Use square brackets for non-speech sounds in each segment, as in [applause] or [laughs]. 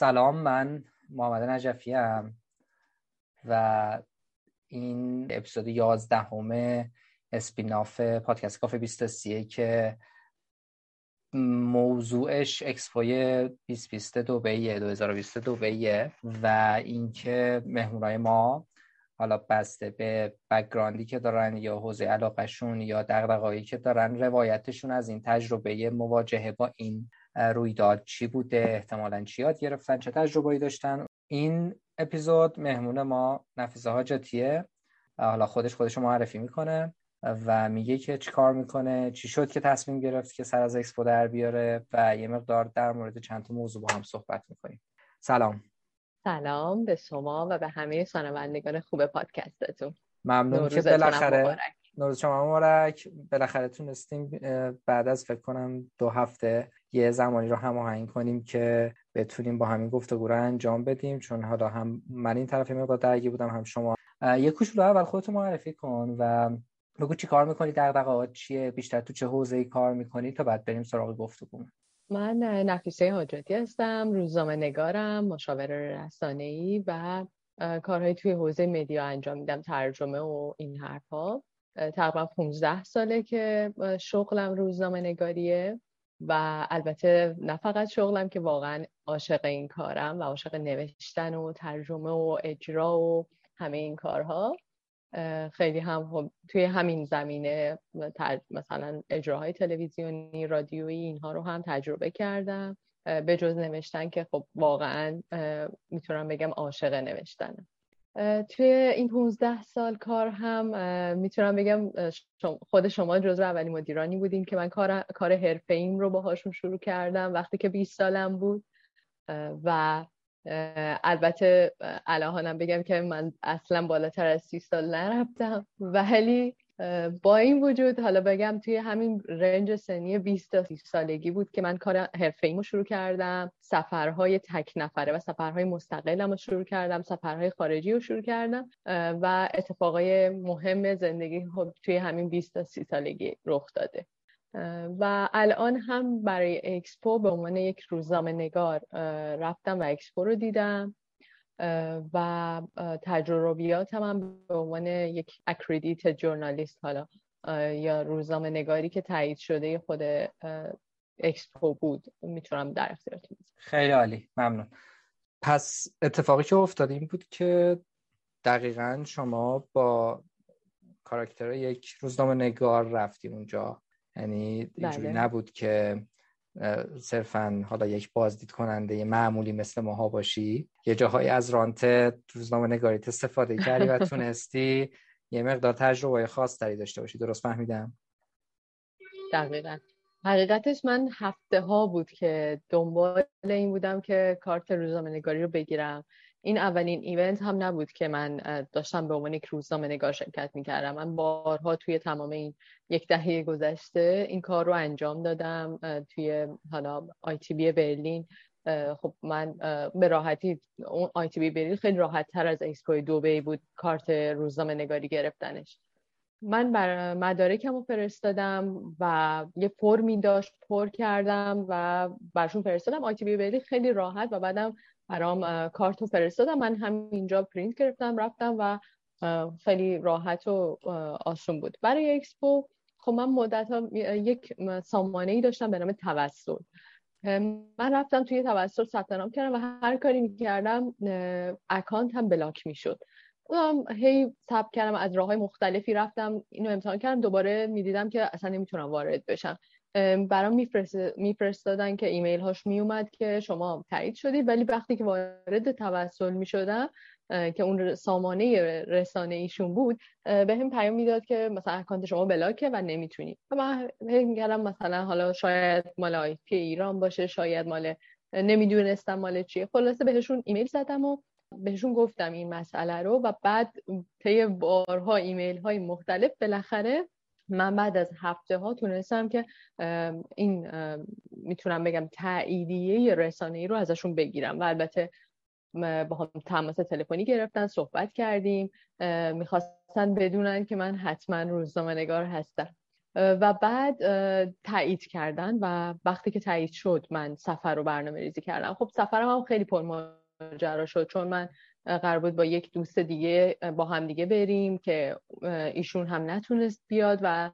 سلام من محمد نجفی‌ام و این اپیزود 11 ام spin-off پادکست کافه 23 که موضوعش اکسپوی 2020 دبی 2020 دبی و اینکه مهمونای ما حالا بسته به background ی که دارن یا حوزه علاقه‌شون یا دغدغه‌ای که دارن روایتشون از این تجربه مواجهه با این رویداد چی بوده احتمالا چی یاد گرفتن چه تجربه‌ای داشتن. این اپیزود مهمون ما نفیسه حاجاتیه. حالا خودش خودش معرفی می‌کنه و میگه که چی کار می‌کنه چی شد که تصمیم گرفت که سر از اکسپو در بیاره و یه مقدار در مورد چند تا موضوع با هم صحبت می‌کنیم. سلام. سلام به شما و به همه شنوندگان خوب پادکستتون. ممنون که بالاخره نوروز شما مبارک. بالاخره تونستیم بعد از فکر کنم دو هفته یه زمانی رو هماهنگ کنیم که بتونیم با همین گفتگو رو انجام بدیم چون حالا هم من این طرف مقدار درگیر بودم هم شما. یه کوچولو اول خودتو معرفی کن و بگو چی کار می‌کنی دغدغه‌هات چیه؟ بیشتر تو چه حوزه‌ای کار می‌کنی تا بعد بریم سراغ گفتگو؟ من نفیسه حاجتی هستم روزنامه نگارم مشاور رسانه‌ای و کارهایی توی حوزه مدیا انجام میدم ترجمه و این حرفها. تقریبا 15 ساله که شغلم روزنامه نگاریه. و البته نه فقط شغلم که واقعا عاشق این کارم و عاشق نوشتن و ترجمه و اجرا و همه این کارها خیلی هم خب توی همین زمینه مثلا اجراهای تلویزیونی رادیویی اینها رو هم تجربه کردم به جز نوشتن که خب واقعا می‌تونم بگم عاشق نوشتنم. توی این 15 سال کار هم می‌تونم بگم خود شما جزو اولین مدیرانی بودین که من کار کار حرفه ایم رو باهاشون شروع کردم وقتی که 20 سالم بود. و البته الهانم بگم که من اصلا بالاتر از 30 سال نرفتم. [laughs] ولی با این وجود حالا بگم توی همین رنج سنی 20 تا 30 سالگی بود که من کار حرفه ایمو شروع کردم. سفرهای تک نفره و سفرهای مستقلم رو شروع کردم. سفرهای خارجی رو شروع کردم. و اتفاقای مهم زندگی خب توی همین 20 تا 30 سالگی رخ داده. و الان هم برای اکسپو به عنوان یک روزنامه نگار رفتم و اکسپو رو دیدم. و تجربیاتم هم به عنوان یک accredited journalist حالا یا روزنامه نگاری که تایید شده خود اکسپو بود می‌تونم در اختیارتون خیلی عالی ممنون. پس اتفاقی که افتاد این بود که دقیقا شما با کاراکتر یک روزنامه نگار رفتی اونجا. یعنی اینجوری بله. نبود که صرفا حالا یک بازدید کننده معمولی مثل ماها باشی. یه جاهایی از رانت روزنامه نگاریت استفاده کردی و [laughs] تونستی یه مقدار تجربه خاص تری داشته باشی. درست فهمیدم؟ دقیقا. حقیقتش من هفته ها بود که دنبال این بودم که کارت روزنامه نگاری رو بگیرم. این اولین event هم نبود که من داشتم به عنوان یک روزنامه نگار شرکت می‌کردم. من بارها توی تمام این یک دهه گذشته این کار رو انجام دادم توی حالا ITB Berlin. خب من به راحتی اون ITB Berlin خیلی راحت تر از اکسپو دوبی بود کارت روزنامه نگاری گرفتنش. من بر مدارکم رو فرستادم و یه فرمی داشت پر کردم و براشون فرستادم. ITB خیلی راحت و بعدم برام کارتو فرستادن. من همینجا پرینت گرفتم رفتم و خیلی راحت و آسون بود. برای اکسپو خب من مدت یک سامانه ای داشتم به نام توسل من رفتم توی توسل ثبت نام کردم و هر کاری می‌کردم account م block می‌شد. اونم هی ثبت کردم از راه های مختلفی رفتم اینو امتحان کردم. دوباره می‌دیدم که اصلا نمی‌تونم وارد بشم. برام میفرستادن که ایمیل هاش میومد که شما تایید شدید. ولی وقتی که وارد توسل می‌شدم که اون سامانه رسانه ایشون بود بهم پیام می‌داد که مثلا account شما block ه و نمی‌تونید. و من می‌گفتم مثلا حالا شاید مال IP ایران باشه شاید مال نمی‌دونستم مال چیه. خلاصه بهشون ایمیل زدم و بهشون گفتم این مسئله رو و بعد طی بارها ایمیل های مختلف بالاخره من بعد از هفته ها تونستم که این می‌تونم بگم تاییدیه رسانه ای رو ازشون بگیرم و البته با هم تماس تلفنی گرفتن صحبت کردیم می‌خواستن بدونن که من حتما روزنامه نگار هستم و بعد تایید کردن و وقتی که تایید شد من سفر رو برنامه ریزی کردم. خب سفرم هم خیلی پرماجرا شد چون من قرار بود با یک دوست دیگه با هم دیگه بریم که ایشون هم نتونست بیاد و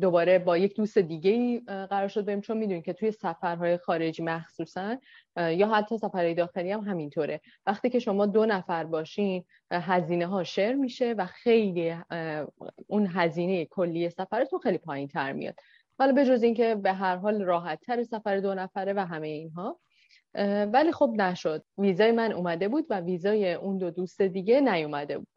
دوباره با یک دوست دیگه قرار شد بریم. چون می‌دونیم که توی سفرهای خارجی مخصوصا یا حتی سفرهای داخلی هم همینطوره. وقتی که شما دو نفر باشین هزینه ها شیر میشه و خیلی اون هزینه کلی سفرتون خیلی پایین تر میاد. حالا به جز اینکه به هر حال راحت تر سفر دو نفره و همه اینها. ولی خب نشد. ویزای من اومده بود و ویزای اون دو دوست دیگه نیومده بود.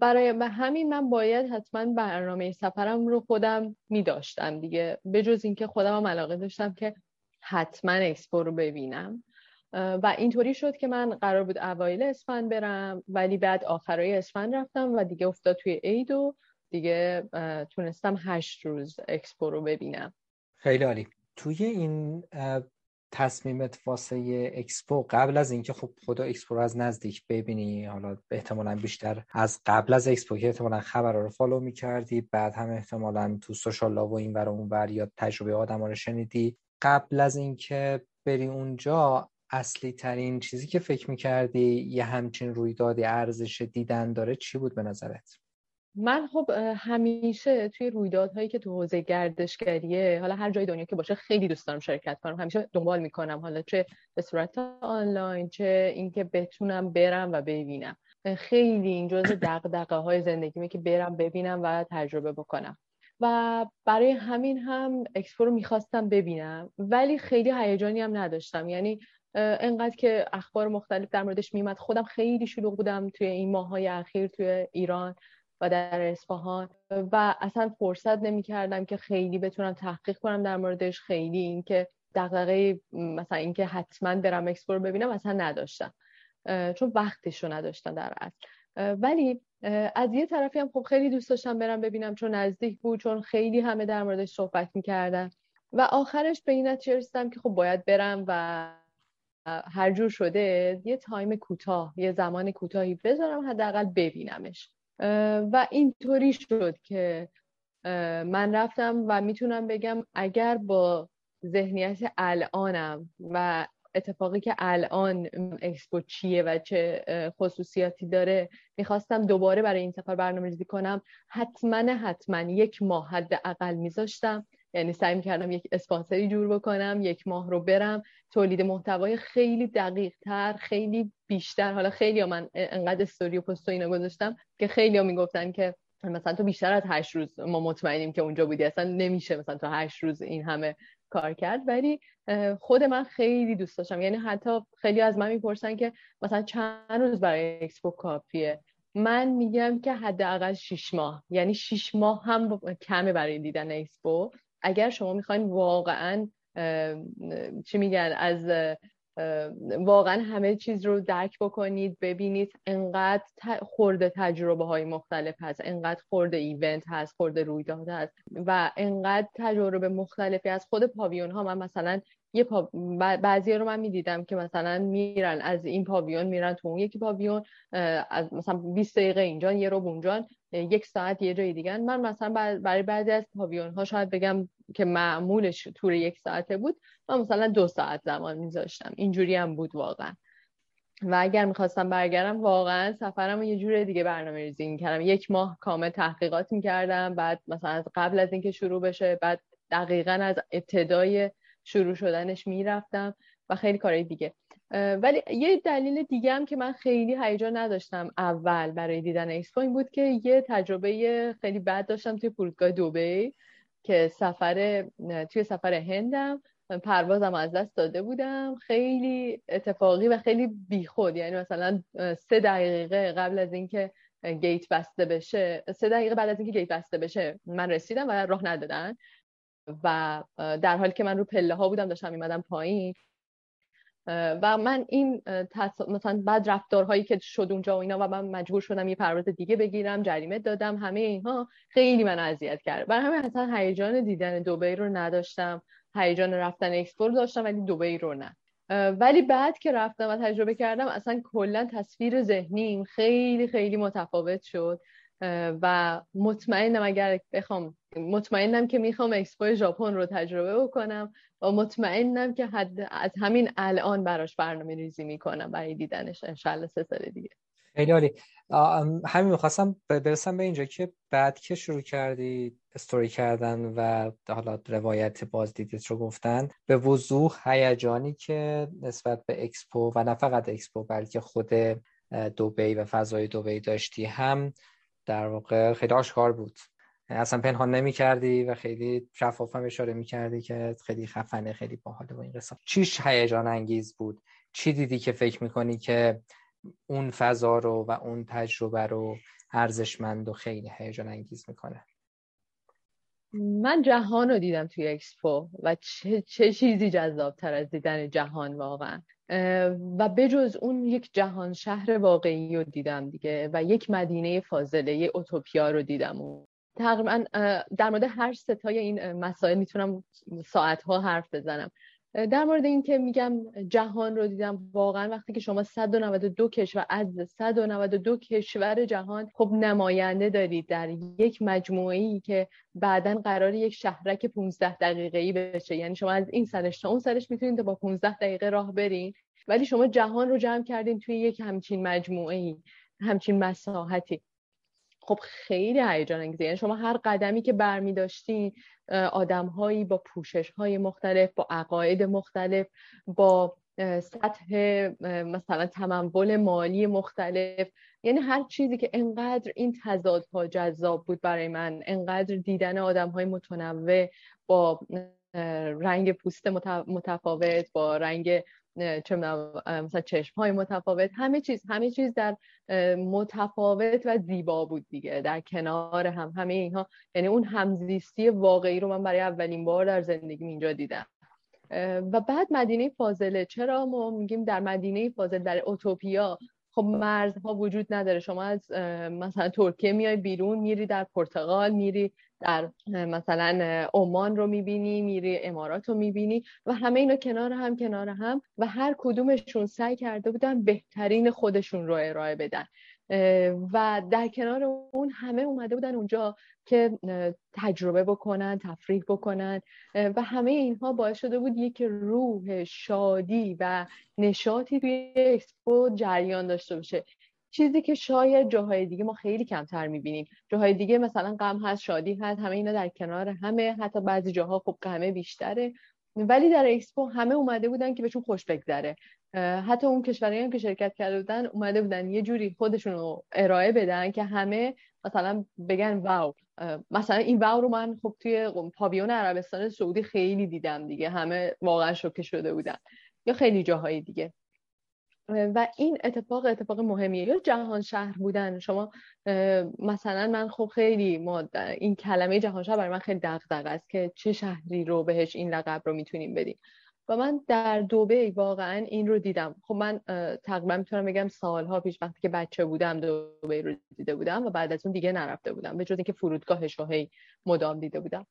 برای به همین من باید حتما برنامه سفرم رو خودم می داشتم دیگه. به جز اینکه خودم هم علاقه داشتم که حتما اکسپو رو ببینم. و اینطوری شد که من قرار بود اوایل اسفند برم ولی بعد آخرای اسفند رفتم و دیگه افتاد توی عید و دیگه تونستم هشت روز اکسپو رو ببینم. خیلی عالی. توی این تصمیمت واسه اکسپو قبل از اینکه خب خود اکسپو رو از نزدیک ببینی حالا احتمالا بیشتر از قبل از اکسپو که احتمالا خبر رو follow می‌کردی بعد هم احتمالا تو social و این ور اون ور یا تجربه آدم رو شنیدی قبل از اینکه بری اونجا اصلی ترین چیزی که فکر می‌کردی یه همچین رویدادی ارزش دیدن داره چی بود به نظرت؟ من خب همیشه توی رویدادهایی که تو حوزه گردشگریه حالا هر جای دنیا که باشه خیلی دوست دارم شرکت کنم. همیشه دنبال می‌کنم حالا چه به صورت آنلاین چه اینکه بتونم برم و ببینم. خیلی این جزء [coughs] دغدغه های زندگیمه که برم ببینم و تجربه بکنم. و برای همین هم اکسپو رو می‌خواستم ببینم ولی خیلی هیجانی هم نداشتم. یعنی انقدر که اخبار مختلف در موردش میمد خودم خیلی شلوغ بودم توی این ماهای اخیر توی ایران. و در اصفهان و اصلا فرصت نمی کردم که خیلی بتونم تحقیق کنم در موردش. خیلی اینکه دغدغه مثلا اینکه حتما برم اکسپو رو ببینم اصلا نداشتم. چون وقتش رو نداشتم در اصل. ولی از یه طرفی هم خب خیلی دوست داشتم برم ببینم چون نزدیک بود چون خیلی همه در موردش صحبت می‌کردن. و آخرش به این نتیجه رسیدم که خب باید برم و هر جور شده یه تایم کوتاه یه زمان کوتاهی بذارم حداقل ببینمش. و اینطوری شد که من رفتم و می‌تونم بگم اگر با ذهنیت الانم و اتفاقی که الان اکسپو چیه و چه خصوصیاتی داره می‌خواستم دوباره برای این سفر برنامه ریزی کنم حتما حتما یک ماه حد اقل میذاشتم. یعنی سعی کردم یک اسپانسری جور بکنم یک ماه رو برم. تولید محتوای خیلی دقیق تر خیلی بیشتر. حالا خیلی من انقدر استوری و پست و اینا گذاشتم که خیلی ها می‌گفتن که مثلا تو بیشتر از هشت روز ما مطمئنیم که اونجا بودی. اصلا نمیشه مثلا تو هشت روز این همه کار کرد. ولی خود من خیلی دوست داشتم. یعنی حتی خیلی از من می‌پرسن که مثلا چند روز برای اکسپو کافیه؟ من میگم که حداقل شیش ماه. یعنی شیش ماه هم کمه برای دیدن اکسپو. اگر شما می‌خواین واقعا چی میگن از واقعا همه چیز رو درک بکنید ببینید انقدر خرده تجربه های مختلف هست انقدر خرده event هست خرده رویداد هست و انقدر تجربه مختلفی از خود پاویون ها من مثلا یه پا... بعضی رو من می‌دیدم که مثلا میرن از این پاویون میرن تو اون یکی پاویون از مثلا 20 دقیقه اینجا یه رو اونجا یک ساعت یه جای دیگه. من مثلا برای بعضی از پاویون ها شاید بگم که معمولش تور یک ساعته بود من مثلا دو ساعت زمان میذاشتم. اینجوری هم بود واقعا. و اگر می‌خواستم برگردم واقعا سفرم یه جور دیگه برنامه ریزی می‌کردم. یک ماه کامل تحقیقات می‌کردم بعد مثلا قبل از اینکه شروع بشه بعد دقیقا از ابتدای شروع شدنش می‌رفتم و خیلی کارهای دیگه. ولی یه دلیل دیگه هم که من خیلی هیجان نداشتم اول برای دیدن اکسپو این بود که یه تجربه خیلی بد داشتم توی فرودگاه دوبی که سفر توی سفر هندم. پروازم از دست داده بودم. خیلی اتفاقی و خیلی بیخود. یعنی مثلا سه دقیقه قبل از اینکه گیت بسته بشه سه دقیقه بعد از اینکه گیت بسته بشه من رسیدم و راه ندادن. و در حالی که من رو پله ها بودم داشتم میمدم پایین. و من این مثلا بعد رفتارهایی که شد اونجا و اینا و من مجبور شدم یه پرواز دیگه بگیرم جریمه دادم همه اینها خیلی من اذیت کرد. برای همین اصلا هیجان دیدن دبی رو نداشتم. هیجان رفتن اکسپور داشتم ولی دبی رو نه. ولی بعد که رفتم و تجربه کردم اصلا کلا تصویر ذهنیم خیلی خیلی متفاوت شد. و مطمئنم اگر بخوام مطمئنم که می‌خوام اکسپو ژاپن رو تجربه بکنم و مطمئنم که حتی از همین الان براش برنامه ریزی می‌کنم برای دیدنش انشالله سه سال دیگه. خیلی عالی. همین می‌خواستم برسم به اینجا که بعد که شروع کردی استوری کردن و حالا روایت بازدیدت رو گفتن به وضوح هیجانی که نسبت به اکسپو و نه فقط اکسپو بلکه خود دوبی و فضای دوبی داشتی هم در واقع خیلی آشکار بود. اصلا پنهان نمی کردی و خیلی شفاف هم اشاره می کردی که خیلی خفنه خیلی باحاله با این قصه. چیش هیجان انگیز بود؟ چی دیدی که فکر می‌کنی که اون فضا رو و اون تجربه رو ارزشمند و خیلی هیجان انگیز می‌کنه؟ من جهان رو دیدم توی اکسپو و چه, چه چیزی جذابتر از دیدن جهان واقعا. و بجز اون یک جهان شهر واقعی رو دیدم دیگه و یک مدینه فاضله یه اوتوپیا رو دیدم. و تقریبا در مورد هر ستای این مسائل می‌تونم ساعتها حرف بزنم. در مورد این که میگم جهان رو دیدم واقعا وقتی که شما 192 کشور از 192 کشور جهان خب نماینده دارید در یک مجموعه ای که بعدا قرار یک شهرک 15 دقیقه ای بشه. یعنی شما از این سرش تا اون سرش می‌تونید با 15 دقیقه راه برین. ولی شما جهان رو جمع کردین توی یک همچین مجموعه ای همچین مساحتی. خب خیلی هیجان انگیزه. یعنی شما هر قدمی که برمی داشتین آدم هایی با پوشش های مختلف با عقاید مختلف با سطح مثلا تمول مالی مختلف. یعنی هر چیزی که انقدر این تضادها جذاب بود برای من انقدر دیدن آدم های متنوع با رنگ پوست متفاوت با رنگ چه مثلا چشم های متفاوت همه چیز همه چیز در متفاوت و زیبا بود دیگه در کنار هم همه اینها. یعنی اون همزیستی واقعی رو من برای اولین بار در زندگی اینجا دیدم. و بعد مدینه فاضله. چرا ما میگیم در مدینه فاضل در اوتوپیا خب مرزها وجود نداره. شما از مثلا ترکیه میای بیرون میری در پرتغال میری در مثلا عمان رو می‌بینی میری امارات رو می‌بینی و همه اینا کنار هم کنار هم و هر کدومشون سعی کرده بودن بهترین خودشون رو ارائه بدن. و در کنار اون همه اومده بودن اونجا که تجربه بکنن تفریح بکنن و همه اینها باعث شده بود یک روح شادی و نشاطی توی اکسپو جریان داشته باشه. چیزی که شاید جاهای دیگه ما خیلی کمتر می‌بینیم. جاهای دیگه مثلا غم هست شادی هست همه اینا در کنار همه حتی بعضی جاها خب غمه بیشتره. ولی در اکسپو همه اومده بودن که بهشون خوش بگذره. حتی اون کشورهایی هم که شرکت کرده بودن اومده بودن یه جوری خودشون رو ارائه بدن که همه مثلا بگن واو. مثلا این واو رو من خب توی پاویون عربستان سعودی خیلی دیدم دیگه. همه واقعا شوکه شده بودن. یا خیلی جاهای دیگه. و این اتفاق اتفاق مهمیه. یا جهان شهر بودن. شما مثلا من خب خیلی ما این کلمه جهان شهر برای من خیلی دغدغه است که چه شهری رو بهش این لقب رو می‌تونیم بدیم. و من در دوبه واقعا این رو دیدم. خب من تقریبا می‌تونم بگم سالها پیش وقتی که بچه بودم دوبه رو دیده بودم و بعد از اون دیگه نرفته بودم به جز اینکه فرودگاهش رو هی مدام دیده بودم.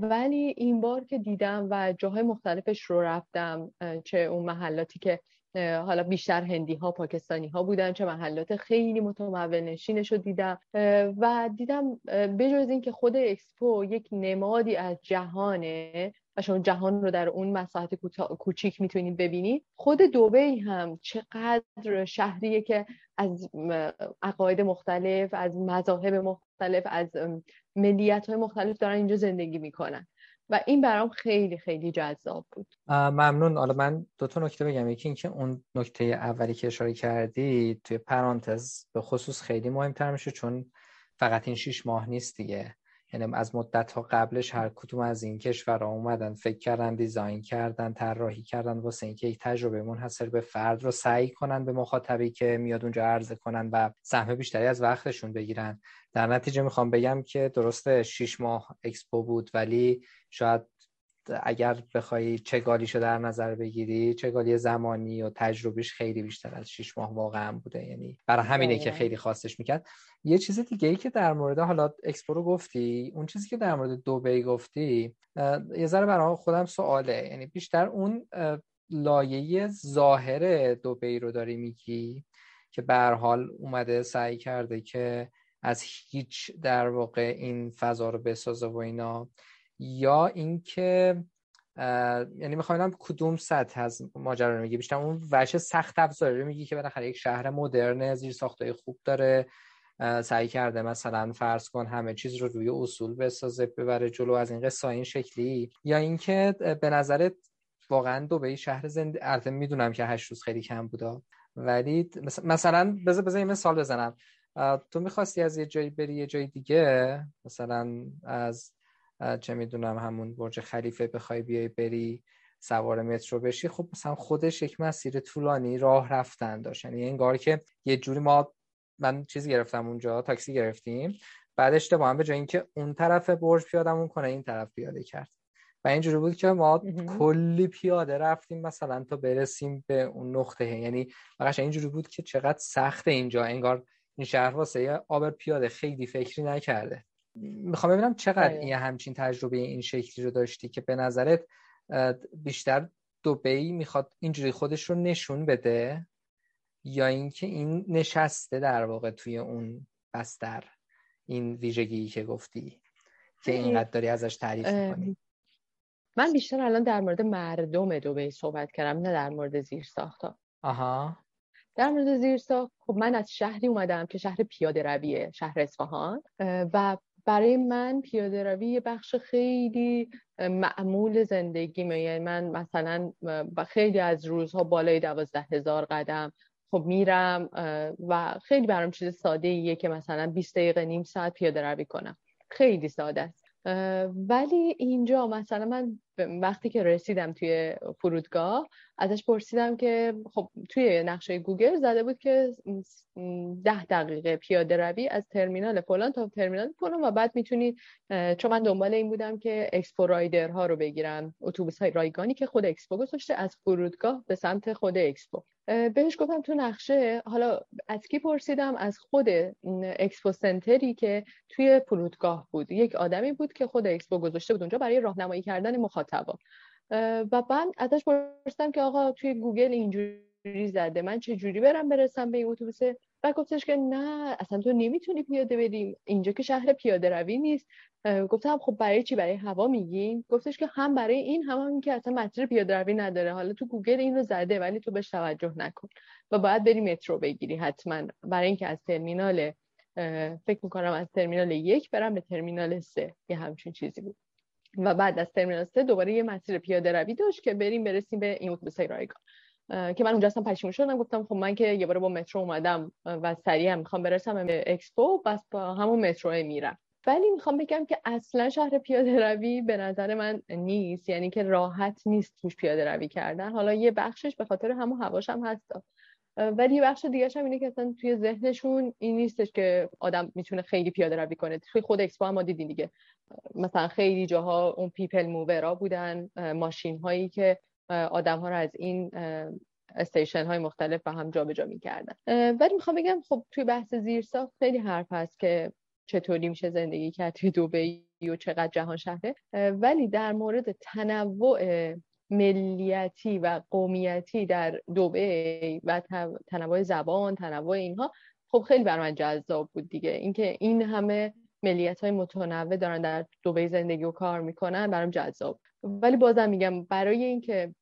ولی این بار که دیدم و جاهای مختلفش رو رفتم چه اون محلاتی که حالا بیشتر هندی ها پاکستانی ها بودن چه محلات خیلی متمول نشینش رو دیدم. و دیدم بجز اینکه خود اکسپو یک نمادی از جهانه و شما جهان رو در اون مساحت کوچیک می‌تونید ببینید. خود دوبی هم چقدر شهریه که از عقاید مختلف از مذاهب مختلف از ملیت های مختلف دارن اینجا زندگی می‌کنن. و این برام خیلی خیلی جذاب بود. ممنون. حالا من دو تا نکته بگم. یکی اینکه اون نکته اولی که اشاره کردی توی پرانتز به خصوص خیلی مهمتر میشه چون فقط این شیش ماه نیست دیگه. یعنی از مدت ها قبلش هر کدوم از این کشور اومدن فکر کردن دیزاین کردن طراحی کردن واسه اینکه یک تجربه منحصر به فرد رو سعی کنن به مخاطبی که میاد اونجا عرضه کنن و سهم بیشتری از وقتشون بگیرن. در نتیجه می‌خوام بگم که درسته 6 ماه اکسپو بود ولی شاید اگر بخوای چگالیشو در نظر بگیری چگالی زمانی و تجربیش خیلی بیشتر از 6 ماه واقعا بوده. یعنی برای همینه که خیلی خاصش می‌کرد. یه چیز دیگه ای که در مورد حالا اکسپو رو گفتی اون چیزی که در مورد دوبی گفتی یه ذره برای خودم سواله. یعنی بیشتر اون لایه ظاهر دوبی رو داری میگی که به حال اومده سعی کرده که از هیچ در واقع این فضا رو بسازه و اینا. یا اینکه یعنی می‌خوام کدوم سطح از ماجرا رو میگی. بیشتر اون وجه سخت افزاری رو میگی که بالاخره یک شهر مدرن زیر ساختای خوب داره سعی کرده مثلا فرض کن همه چیز رو روی اصول بسازه ببره جلو از این قصه این شکلی. یا اینکه به نظرت واقعا دبی شهر زنده البته می‌دونم که هشت روز خیلی کم بودا ولی مثلا بذار بذار مثال بزنم. تو می‌خواستی از یه جایی بری یه جای دیگه مثلا از چه می‌دونم همون برج خلیفه بخوای بیای بری سوار مترو بشی. خب مثلا خودش یک مسیر طولانی راه رفتن داشت. یعنی انگار که یه جوری ما من چیزی گرفتم اونجا تاکسی گرفتیم. بعد اشتباه به جای اینکه اون طرف برج پیادمون کنه این طرف پیاده کرد. و اینجوری بود که ما کلی پیاده رفتیم مثلا تا برسیم به اون نقطه. یعنی فقط اینجوری بود که چقدر سخت اینجا. انگار این شهر واسه آبر پیاده خیلی فکری نکرده. می‌خوام ببینم چقدر این همچین تجربه این شکلی رو داشتی که به نظرت بیشتر دوبی می‌خواد اینجوری خودش رو نشون بده یا اینکه این نشسته در واقع توی اون بستر این ویژگی که گفتی که اینقدر داری ازش تعریف می‌کنی؟ من بیشتر الان در مورد مردم دوبی صحبت کردم نه در مورد زیر ساختا آها. در مورد زیر ساخت خب من از شهری اومدم که شهر پیاده رویه شهر اصفهان و برای من پیاده روی یه بخش خیلی معمول زندگی یعنی من مثلا خیلی از روزها بالای دوازده هزار قدم خب میرم و خیلی برام چیز ساده ایه که مثلا 20 دقیقه نیم ساعت پیاده روی کنم. خیلی ساده است. ولی اینجا مثلا من وقتی که رسیدم توی فرودگاه ازش پرسیدم که خب توی نقشه گوگل زده بود که ده دقیقه پیاده روی از ترمینال فلان تا ترمینال فلان و بعد می‌تونید چون من دنبال این بودم که Expo Rider ها رو بگیرم اتوبوس های رایگانی که خود اکسپو گذاشته از فرودگاه به سمت خود اکسپو. بهش گفتم تو نقشه حالا از کی پرسیدم؟ از خود Expo Center ی که توی فرودگاه بود. یک آدمی بود که خود اکسپو گذاشته بود اونجا برای راهنمایی کردن مخاطبا و بعد ازش پرسیدم که آقا توی گوگل اینجوری زده من چه جوری برم برسم به این اتوبوسه؟ و گفتش که نه اصلا تو نمی‌تونی پیاده بری اینجا که شهر پیاده روی نیست گفتم خب برای چی؟ برای هوا میگین؟ گفتش که هم برای این هم, هم که اصلا مسیر پیاده روی نداره. حالا تو گوگل این رو زده ولی تو بهش توجه نکن. و باید بری مترو بگیری حتما. برای اینکه از ترمینال فکر می‌کنم از ترمینال یک برم به ترمینال سه یه همچین چیزی بود. و بعد از ترمینال سه دوباره یه مسیر پیاده روی داشت که بریم برسیم به این اتوبوس رایگان که من اونجا اصلا پشیمون شدم گفتم خب من که یه بار با مترو اومدم و سریع هم می‌خوام برسم به اکسپو بس با همون مترو میرم. ولی می‌خوام بگم که اصلا شهر پیاده روی به نظر من نیست یعنی که راحت نیست توش پیاده روی کردن. حالا یه بخشش به خاطر همون هواش هم هست. ولی یه بخش دیگه هم اینه که اصلا توی ذهنشون این نیستش که آدم می‌تونه خیلی پیاده روی کنه. توی خود اکسپو هم ما دیگه. مثلا خیلی جاها اون people mover ا بودن ماشین هایی که آدم ها رو از این station های مختلف با هم جابجا می‌کردن. ولی می‌خوام بگم خب توی بحث زیرساخت خیلی حرف هست که چطوری میشه زندگی کرد توی دوبی و چقدر جهان شهره. ولی در مورد تنوع ملیتی و قومیتی در دوبی و تنوع زبان تنوع اینها خب خیلی بر من جذاب بود دیگه. اینکه این همه ملیت های متنوع دارن در دوبی زندگی و کار می‌کنن برام جذاب. ولی بازم میگم برای اینکه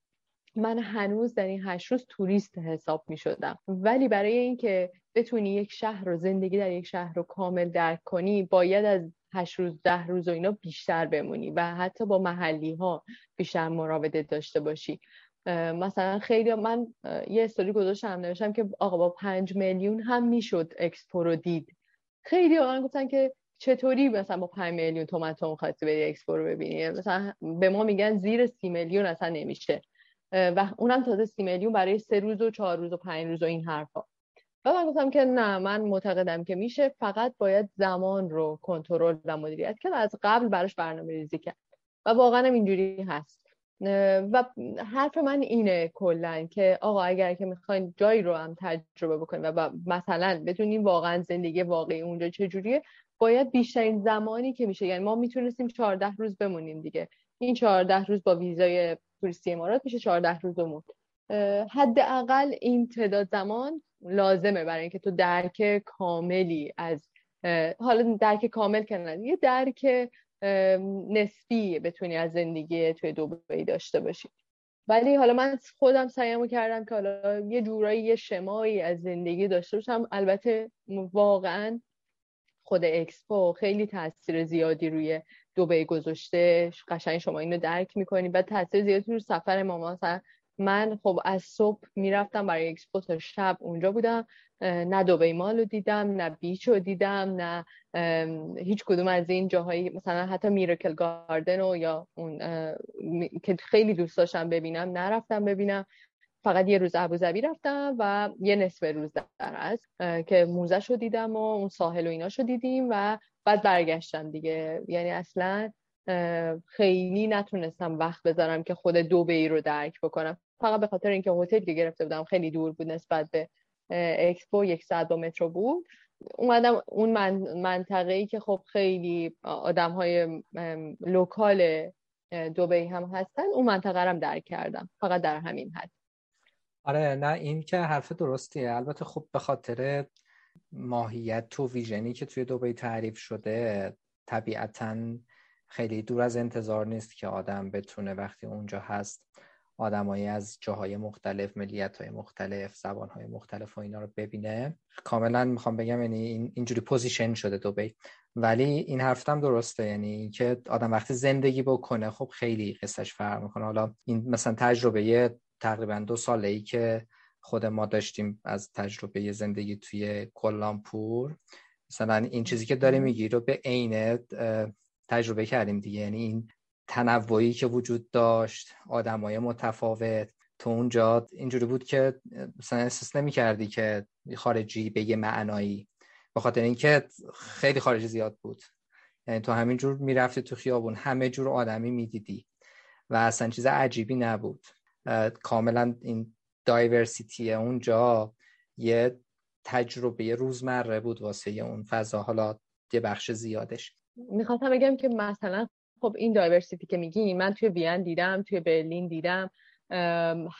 من هنوز در این هشت روز توریست حساب می شدم ولی برای اینکه بتونی یک شهر رو زندگی در یک شهر رو کامل درک کنی باید از هشت روز ده روز و اینا بیشتر بمونی و حتی با محلی ها بیشتر مراوده داشته باشی. مثلا خیلی من یه استوری گذاشتم نوشتم که آقا با پنج میلیون هم می‌شد اکسپو رو دید. خیلیا گفتن که چطوری مثلا با 5 میلیون تومن تو می‌خواستی بری اکسپو رو ببینی؟ مثلا به ما میگن زیر سی میلیون اصلا نمیشه. و اونم تازه سی میلیون برای سه روز و چهار روز و پنج روز و این حرفا. و من گفتم که نه من معتقدم که میشه فقط باید زمان رو کنترل و مدیریت کرد از قبل براش برنامه ریزی کرد. و واقعا اینجوری هست. و حرف من اینه کلا که آقا اگر که می‌خواین جایی رو هم تجربه بکنید و مثلا بدونیم واقعا زندگی واقعی اونجا چجوریه باید بیشترین زمانی که میشه یعنی ما می‌تونستیم 14 روز بمونیم دیگه. این 14 روز با ویزای توریستی امارات میشه 14 روزمون حداقل این تعداد زمان لازمه برای اینکه تو درک کاملی از حالا درک کامل کنن یه درک نسبی بتونی از زندگی توی دبی داشته باشی. ولی حالا من خودم سعیمو کردم که حالا یه جورایی یه شمایی از زندگی داشته باشم. البته واقعا خود اکسپو خیلی تاثیر زیادی روی دوبی گذاشته. قشنگ شما اینو درک می‌کنید و تاثیر زیادی رو سفر ما مثلا من خب از صبح می‌رفتم برای اکسپو تا شب اونجا بودم. نه دوبی مال رو دیدم نه بیچ رو دیدم نه هیچ کدوم از این جاهایی مثلا حتی میرکل گاردن و یا اون که خیلی دوست داشتم ببینم نرفتم ببینم. فقط یه روز ابوظبی رفتم و یه نصف روز در است که موزه رو دیدم و اون ساحل و ایناشو دیدیم و بعد برگشتم دیگه. یعنی اصلا خیلی نتونستم وقت بذارم که خود دو ای رو درک بکنم. فقط به خاطر اینکه هتل که گرفته بودم خیلی دور بود نسبت به اکسپو یک ساعت با مترو بود. اومدم اون منطقه ای که خب خیلی آدم های local دوبی هم هستن اون منطقه هم درک کردم. فقط در همین حد. آره نه این که حرف درستیه. البته خب به خاطر ماهیت و vision ی که توی دوبی تعریف شده طبیعتا خیلی دور از انتظار نیست که آدم بتونه وقتی اونجا هست آدمایی از جاهای مختلف ملیت های مختلف زبان های مختلف و اینا رو ببینه. کاملا می‌خوام بگم یعنی این اینجوری position شده دوبی ولی این حرفتم درسته یعنی که آدم وقتی زندگی بکنه خب خیلی قصهش فرق می‌کنه. حالا این مثلا تجربه تقریبا دو ساله ای که خود ما داشتیم از تجربه زندگی توی کوالالامپور مثلا این چیزی که داری میگی رو به عین تجربه کردیم دیگه. یعنی این تنوعی که وجود داشت آدمای متفاوت. تو اونجا اینجوری بود که مثلا احساس نمی کردی که خارجی به یه معنایی. به خاطر اینکه خیلی خارجی زیاد بود. یعنی تو همین جور می‌رفتی تو خیابون همه جور آدمی می‌دیدی. و اصلا چیز عجیبی نبود. کاملا این دایورسیتی اونجا یه تجربه روزمره بود واسه اون فضا. حالا یه بخش زیادش. می‌خواستم بگم که مثلا خب این diversity که میگی من توی وین دیدم توی برلین دیدم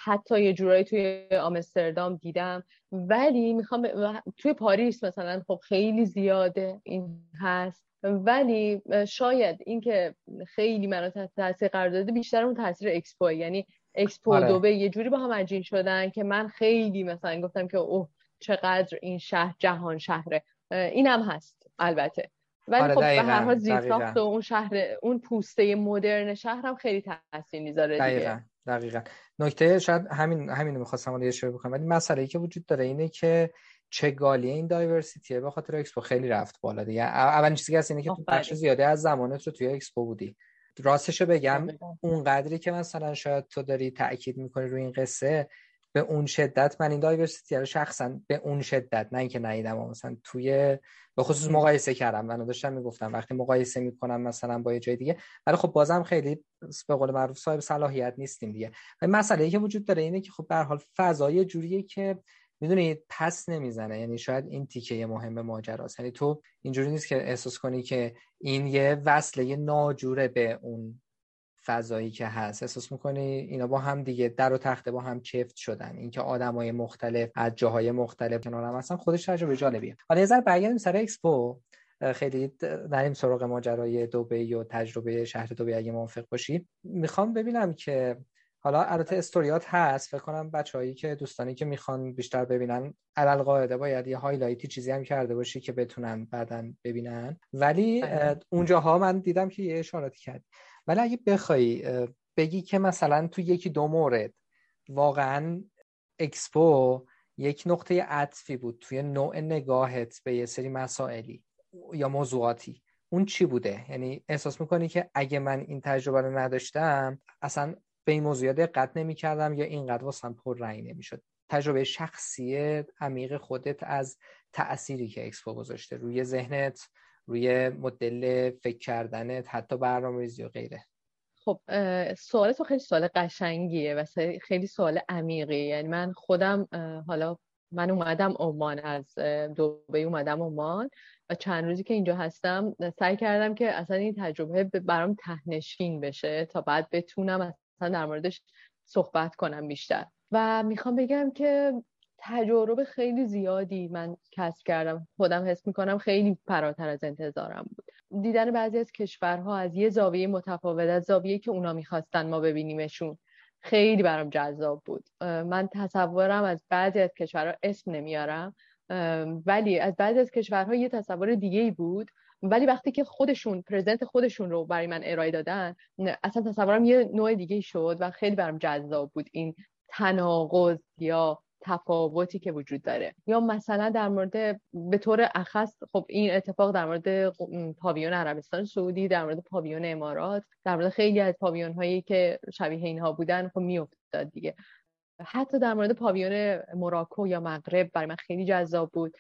حتی یه جورایی توی آمستردام دیدم. ولی می‌خوام توی پاریس مثلا خب خیلی زیاده این هست. ولی شاید اینکه خیلی منو تاثیر قرار داده بیشتر اون تاثیر اکسپو یعنی اکسپو آره. دوبی یه جوری با هم عجین شدن که من خیلی مثلا گفتم که اوه چقدر این شهر جهان شهره. اینم هست البته. ولی آره خب به هر حال زیرساخت و اون شهر اون پوسته مدرن شهر هم خیلی تاثیر می‌ذاره دقیقا. دقیقا. نکته شاید همین همین می‌خواستم اون اشاره بکنم ولی مسئله ای که وجود داره اینه که چگالی این diversity به خاطر اکسپو خیلی رفت بالا دیگه. اولین چیزی که هست اینه که تو بخش زیادی از زمانت رو توی اکسپو بودی. راستشو بگم اون قدری که مثلا شاید تو داری تاکید می‌کنی روی این قصه به اون شدت من این دایورسیتی رو شخصا به اون شدت نه اینکه ندیدم مثلا توی به خصوص مقایسه کردم. من داشتم می‌گفتم وقتی مقایسه می‌کنم مثلا با یه جای دیگه ولی خب بازم خیلی به قول معروف صاحب صلاحیت نیستیم دیگه. مسئله ای که وجود داره اینه که خب به حال فضای جوریه که می‌دونید پس نمی‌زنه. یعنی شاید این تیکه مهم ماجراست. یعنی تو اینجوری نیست که احساس کنی که این یه وصله ناجوره به اون فضایی که هست احساس می‌کنی اینا با هم دیگه در و تخته با هم چفت شدن. اینکه آدمای مختلف از جاهای مختلف کنار هم هستن خودش تجربه جالبیه. حالا یه ذره برگردیم سر اکسپو. خیلی نریم سراغ ماجرای دوبی و تجربه شهر دوبی اگه موافق باشی. می‌خوام ببینم که حالا البته استوریات هست فکر کنم بچه‌هایی که دوستانی که می‌خوان بیشتر ببینن علی‌القاعده باید یه highlight ی چیزی هم کرده باشی که بتونن بعدا ببینن. ولی بله. اونجاها من دیدم که یه اشاراتی کرد. ولی اگه بخوای بگی که مثلا تو یکی دو مورد واقعا اکسپو یک نقطه عطفی بود توی نوع نگاهت به یه سری مسائلی یا موضوعاتی اون چی بوده؟ یعنی احساس می‌کنی که اگه من این تجربه رو نداشتم اصلا به این موضوع دقت نمی کردم یا اینقدر واسم پر رنگ نمی‌شد؟ تجربه شخصی عمیق خودت از تأثیری که اکسپو گذاشته روی ذهنت روی مدل فکر کردنت حتی برنامه‌ریزی و غیره. خب سوال تو خیلی سوال قشنگیه و خیلی سوال عمیقی یعنی من خودم حالا من اومدم عمان از دوبه اومدم عمان و چند روزی که اینجا هستم سعی کردم که اصلا این تجربه برام تهنشین بشه تا بعد بتونم اصلا در موردش صحبت کنم بیشتر. و می‌خوام بگم که تجارب خیلی زیادی من کسب کردم. خودم حس می‌کنم خیلی فراتر از انتظارم بود. دیدن بعضی از کشورها از یه زاویه متفاوت از زاویه که اونا می‌خواستن ما ببینیمشون خیلی برام جذاب بود. من تصورم از بعضی از کشورها اسم نمیارم ولی از بعضی از کشورها یه تصور دیگه ای بود. ولی وقتی که خودشون پرزنت خودشون رو برای من ارائه دادن اصلا تصورم یه نوع دیگه شد و خیلی برام جذاب بود. این تناقض یا تفاوتی که وجود داره. یا مثلا در مورد به طور اخص خب این اتفاق در مورد پاویون عربستان سعودی در مورد پاویون امارات در مورد خیلی از پاویون هایی که شبیه اینها بودن خب میافتاد دیگه. حتی در مورد پاویون موراکو یا مغرب برای من خیلی جذاب بود.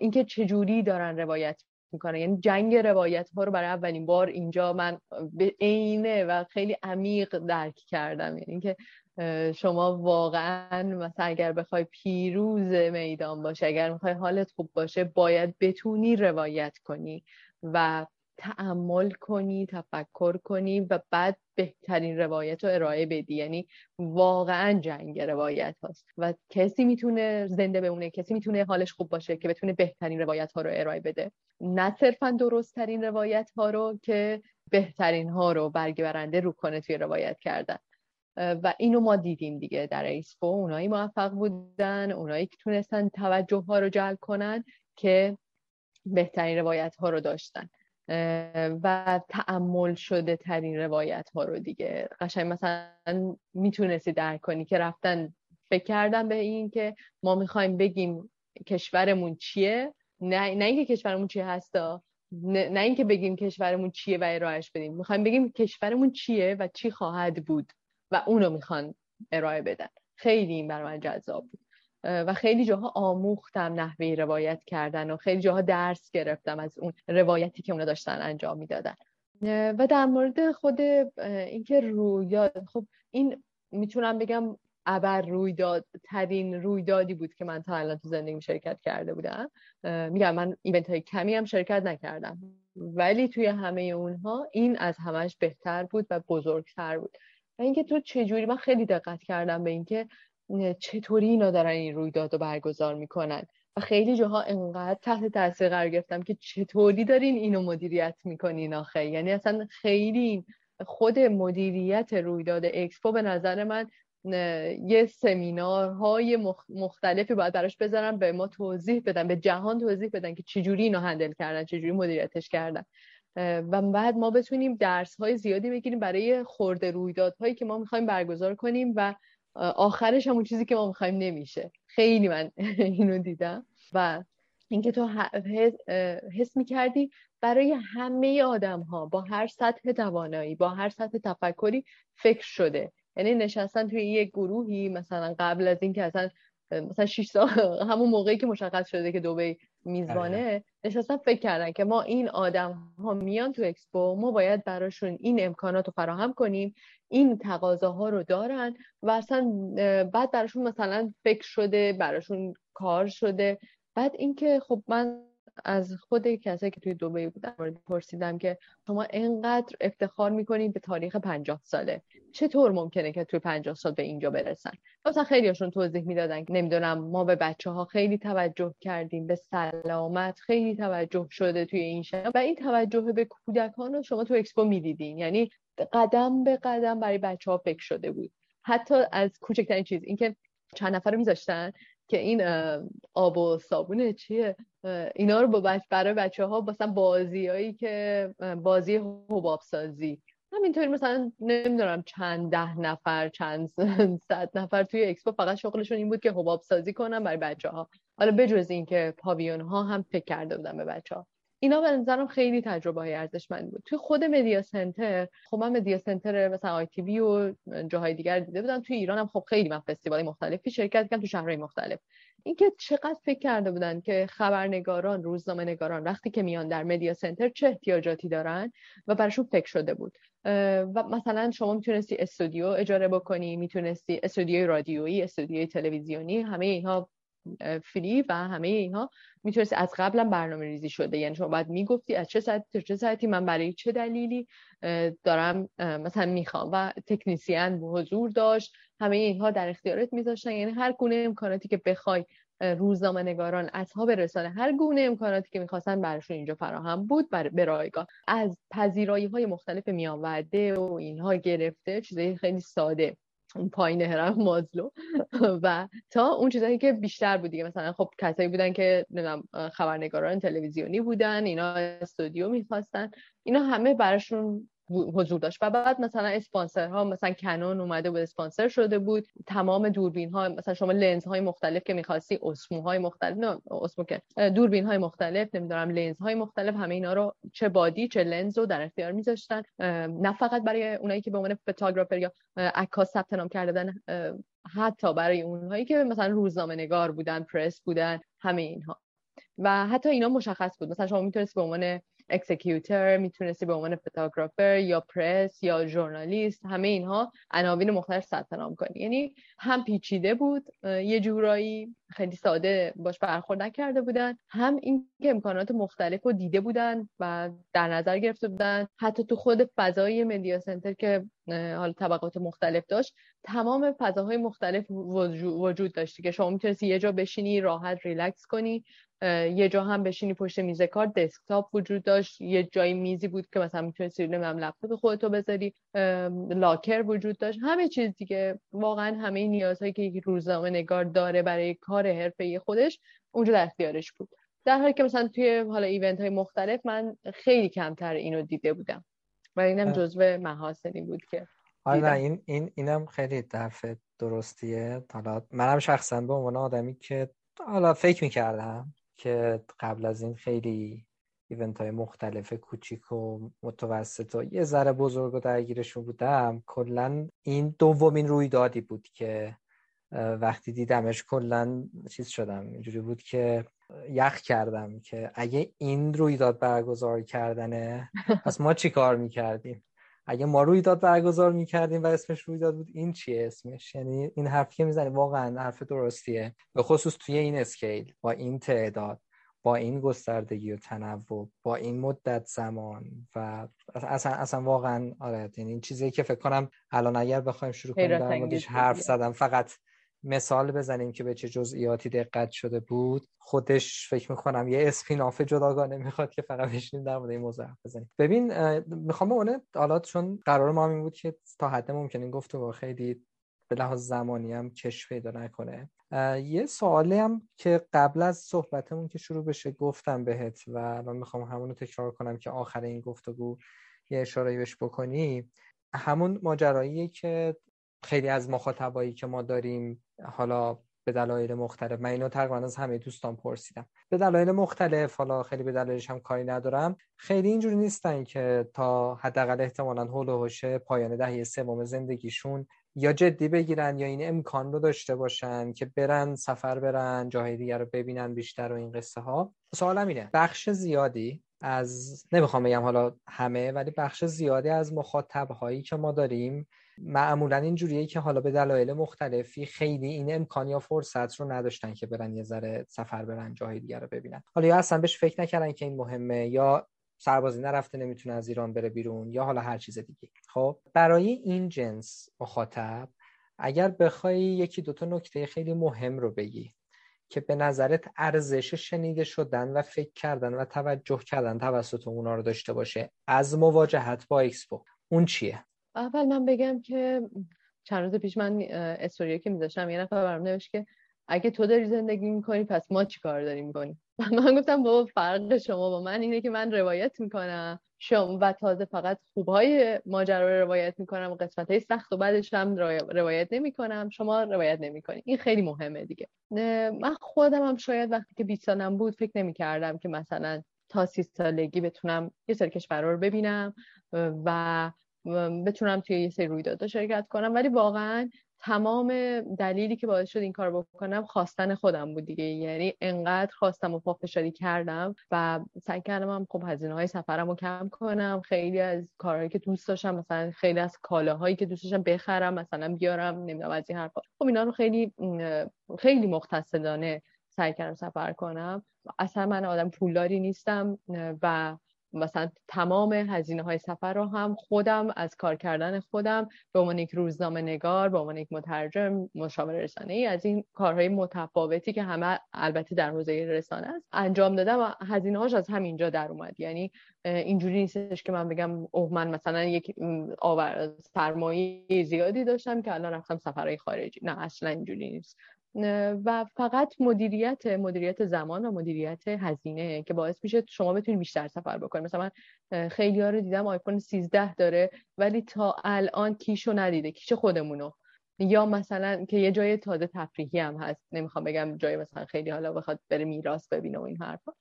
اینکه چجوری دارن روایت می‌کنه یعنی جنگ روایت ها رو برای اولین بار اینجا من به عینه و خیلی عمیق درک کردم. یعنی اینکه شما واقعا مثلا اگر بخوای پیروز میدان باشه اگر می‌خوای حالت خوب باشه باید بتونی روایت کنی و تعمل کنی تفکر کنی و بعد بهترین روایت رو ارائه بدی. یعنی واقعا جنگ روایت هاست. و کسی می‌تونه زنده بمونه کسی می‌تونه حالش خوب باشه که بتونه بهترین روایت ها رو ارائه بده. نه صرفا درست ترین روایت ها رو که بهترین ها رو برگه برنده رو کنه توی روایت کردن. و اینو ما دیدیم دیگه در ایسپو اونایی موفق بودن اونایی که تونستن توجه ها رو جلب کنن که بهترین روایت ها رو داشتن. و تعمل شده ترین روایت ها رو دیگه. قشنگ مثلا می‌تونستی درک کنی که رفتن فکر کردن به این که ما می‌خوایم بگیم کشورمون چیه. نه, نه اینکه کشورمون چیه هستا نه, نه اینکه بگیم کشورمون چیه و ارائهش بدیم. می‌خوایم بگیم کشورمون چیه و چی خواهد بود. و اونو می‌خوان ارائه بدن. خیلی این برای من جذاب بود. و خیلی جاها آموختم نحوه روایت کردن و خیلی جاها درس گرفتم از اون روایتی که اونا داشتن انجام می‌دادن. و در مورد خود اینکه رویداد خب این می‌تونم بگم ابر رویداد ترین رویدادی بود که من تا الان تو زندگی شرکت کرده بودم. میگم من ایونت های کمی هم شرکت نکردم. ولی توی همه اونها این از همش بهتر بود و بزرگتر بود. و اینکه تو چجوری من خیلی دقت کردم به اینکه چطوری اینا دارن این رویداد رو برگزار می‌کنن. و خیلی جاها انقدر تحت تاثیر قرار گرفتم که چطوری دارین اینو مدیریت می‌کنین آخه. یعنی اصلا خیلی خود مدیریت رویداد اکسپو به نظر من یه سمینارهای مختلفی باید براش بذارم به ما توضیح بدن به جهان توضیح بدن که چجوری اینو هندل کردن چجوری مدیریتش کردن. و بعد ما بتونیم درس های زیادی بگیریم برای خورده رویدادهایی که ما می‌خوایم برگزار کنیم و آخرش همون چیزی که ما می‌خوایم نمیشه. خیلی من [laughs] اینو دیدم. و اینکه تو حس می‌کردی برای همه آدم ها با هر سطح توانایی با هر سطح تفکری فکر شده. یعنی نشستن توی یک گروهی مثلا قبل از اینکه اصلا مثلا 6 سال [laughs] همون موقعی که مشخص شده که دوبی میزبانه آره. نشستن فکر کردن که ما این آدم ها میان تو اکسپو ما باید براشون این امکانات رو فراهم کنیم این تقاضاها رو دارن و اصلا بعد براشون مثلا فکر شده براشون کار شده بعد اینکه خب من از خود کسایی که توی دوبی بودن پرسیدم که شما انقدر افتخار می‌کنید به تاریخ پنجاه ساله. چطور ممکنه که توی پنجاه سال به اینجا برسن؟ مثلا خیلیشون توضیح می‌دادن که نمی‌دونم ما به بچه ها خیلی توجه کردیم به سلامت خیلی توجه شده توی این شهر و این توجه به کودکان رو شما تو اکسپو می‌دیدین. یعنی قدم به قدم برای بچه ها فکر شده بود. حتی از کوچکترین چیز اینکه چند نفر رو میذاشتن که این آب و صابون چیه؟ اینا رو با برای بچه ها مثلا بازیایی که بازی حباب سازی همینطوری مثلا نمی‌دونم چند ده نفر چند صد نفر توی اکسپو فقط شغلشون این بود که حباب سازی کنن برای بچه ها حالا بجز این که پاویون ها هم فکر کرده بودن به بچه ها اینا به نظرم خیلی تجربه های ارزشمند بود. توی خود media center خب من media center مثلا آی تی وی و جاهای دیگر دیده بودم. توی ایران هم خب خیلی من فستیوال مختلفی شرکت کردم تو شهرهای مختلف. اینکه چقدر فکر کرده بودن که خبرنگاران روزنامه نگاران وقتی که میان در مدیا سنتر چه احتیاجاتی دارن و براشون فکر شده بود. و مثلا شما می‌تونستی استودیو اجاره بکنی می‌تونستی استودیوی رادیویی استودیوی تلویزیونی همه اینها فری و همه اینها می‌تونستی از قبلا برنامه ریزی شده. یعنی شما باید می‌گفتی از چه ساعتی تا چه ساعتی من برای چه دلیلی دارم مثلا می‌خوام. و تکنیسیان حضور داشت. همه اینها در اختیارت میذاشتن. یعنی هر گونه امکاناتی که بخوای روزنامه نگاران اصحاب رسانه هر گونه امکاناتی که می‌خواستن براشون اینجا فراهم بود بر به رایگاه از پذیرایی های مختلف میان وعده و اینها گرفته. چیزای خیلی ساده. اون پایین هرم مازلو. و تا اون چیزایی که بیشتر بود دیگه مثلا خب کسایی بودن که نمی‌دونم خبرنگاران تلویزیونی بودن اینا استودیو می‌خواستن اینا همه براشون حضور داشت. و بعد مثلا اسپانسرها مثلا کنون اومده بود اسپانسر شده بود. تمام دوربین ها مثلا شما لنز های مختلف که می‌خواستی اسمو های مختلف نه اسمو که دوربین های مختلف نمی‌دونم لنز های مختلف همه اینا رو چه بادی چه لنز رو در اختیار میذاشتن. نه فقط برای اونایی که به عنوان فوتوگرافر یا عکاس ثبت نام کرده حتی برای اونهایی که مثلا روزنامه نگار بودن پرس بودن همه اینها. و حتی اینا مشخص بود. مثلا شما می‌تونست به عنوان executor می‌تونستی به عنوان photographer یا پرس یا ژورنالیست همه اینها عناوین مختلف ثبت نام کنی. یعنی هم پیچیده بود یه جورایی خیلی ساده باش برخورد نکرده بودن هم این که امکانات مختلف رو دیده بودن و در نظر گرفته بودن. حتی تو خود فضای media center که حالا طبقات مختلف داشت تمام فضاهای مختلف وجود داشتی که شما می‌تونستی یه جا بشینی راحت ریلکس کنی. یه جا هم بشینی پشت میز کار دسکتاپ وجود داشت یه جای میزی بود که مثلا می‌تونستی نمی‌دونم لپتاپ خودتو بذاری لاکر وجود داشت همه چیز دیگه. واقعا همه نیازهایی که یک روزنامه نگار داره برای کار حرفه خودش اونجا در اختیارش بود. در حالی که مثلا توی حالا ایونت های مختلف من خیلی کمتر اینو دیده بودم. و اینم جزو محاسنی بود که آره این این اینم خیلی درف درستیه. حالا منم شخصا به عنوان آدمی که حالا فکر می‌کردم که قبل از این خیلی ایونت های مختلف کوچیک و متوسط و یه ذره بزرگ و درگیرشون بودم کلا این دومین رویدادی بود که وقتی دیدمش کلا چیز شدم اینجوری بود که یخ کردم که اگه این رویداد برگزار کردنه [laughs] پس ما چی کار می‌کردیم؟ اگه ما رویداد برگزار می‌کردیم و اسمش رویداد بود این چیه اسمش؟ یعنی این حرفی که می‌زنی واقعا حرف درستیه. به خصوص توی این اسکیل با این تعداد با این گستردگی و تنوع با این مدت زمان و اصلا اصلا واقعا آره یعنی این چیزی که فکر کنم الان اگر بخوایم شروع کنیم در موردش حرف زدم فقط مثال بزنیم که به چه جزئیاتی دقت شده بود. خودش فکر می‌کنم یه اسپیناف جداگانه می‌خواد که فقط بشینیم در مورد این موضوع بزنیم. ببین می‌خوام اون حالا چون قرار ما این بود که تا حد ممکن این گفتگو خیلی به لحاظ زمانی هم کش پیدا نکنه. یه سوالی هم که قبل از صحبتمون که شروع بشه گفتم بهت و الان می‌خوام همونو تکرار کنم که آخر این گفتگو یه اشاره بهش بکنی. همون ماجرایی که خیلی از مخاطبایی که ما داریم حالا به دلایل مختلف. من اینو تقریبا از همه دوستان پرسیدم. به دلایل مختلف حالا خیلی به دلایلش هم کاری ندارم. خیلی اینجوری نیستن که تا حداقل احتمالا هول و پایان دهه سوم زندگیشون یا جدی بگیرن یا این امکان رو داشته باشن که برن سفر برن جاهای دیگر رو ببینن بیشتر و این قصه ها. سوالم اینه بخش زیادی از نمی‌خوام بگم حالا همه ولی بخش زیادی از مخاطب هایی که ما داریم معمولا اینجوریه که حالا به دلایل مختلفی خیلی این امکان یا فرصت رو نداشتن که برن یه ذره سفر برن جاهای دیگر رو ببینن. حالا یا اصلا بهش فکر نکردن که این مهمه یا سربازی نرفته نمی‌تونه از ایران بره بیرون یا حالا هر چیز دیگه. خب برای این جنس مخاطب اگر بخوای یکی دوتا نکته خیلی مهم رو بگی که به نظرت ارزش شنیده شدن و فکر کردن و توجه کردن توسط اونا رو داشته باشه از مواجهت با اکسپو اون چیه؟ اول من بگم که چند روز پیش من استوریو که میذاشتم یه نفر برام نوشت که اگه تو داری زندگی می‌کنی پس ما چی کار داریم می‌کنیم؟ [laughs] من گفتم بابا فرق شما با من اینه که من روایت می‌کنم. شما و تازه فقط خوبهای ماجرا رو روایت می‌کنم و قسمت های سخت و بعدش هم روایت نمی‌کنم. شما روایت نمی‌کنی. این خیلی مهمه دیگه. من خودم هم شاید وقتی که 20 سالم بود فکر نمی‌کردم که مثلا تا سی سالگی بتونم یه سری کشورها رو ببینم و بتونم توی یه سری رویدادها شرکت کنم. ولی واقعا تمام دلیلی که باعث شد این کار بکنم خواستن خودم بود دیگه. یعنی انقدر خواستم و پافشاری کردم و سعی کردم هم خب هزینه های سفرم رو کم کنم. خیلی از کارهایی که دوست داشتم مثلا خیلی از کالاهایی که دوست داشتم بخرم مثلا بیارم نمی‌دونم از این حرفا. خب اینا رو خیلی خیلی مختصدانه سعی کردم سفر کنم. اصلا من آدم پولداری نیستم و مثلا تمام هزینه های سفر رو هم خودم از کار کردن خودم به عنوان یک روزنامه نگار به عنوان یک مترجم مشاور رسانه ای از این کارهای متفاوتی که همه البته در حوزه رسانه است انجام دادم و هزینه هاش از همینجا در اومد. یعنی اینجوری نیستش که من بگم اوه من مثلا یک آور سرمایه زیادی داشتم که الان رفتم سفرهای خارجی. نه اصلا اینجوری نیست. و فقط مدیریت مدیریت زمان و مدیریت هزینه که باعث میشه شما بتونید بیشتر سفر بکنید. مثلا من خیلی رو دیدم آیفون 13 داره ولی تا الان کیشو ندیده کیش خودمونو. یا مثلا که یه جای تازه تفریحی هم هست. نمی‌خوام بگم جای مثلا خیلی حالا بخواد بره میراث ببینه و این حرفا.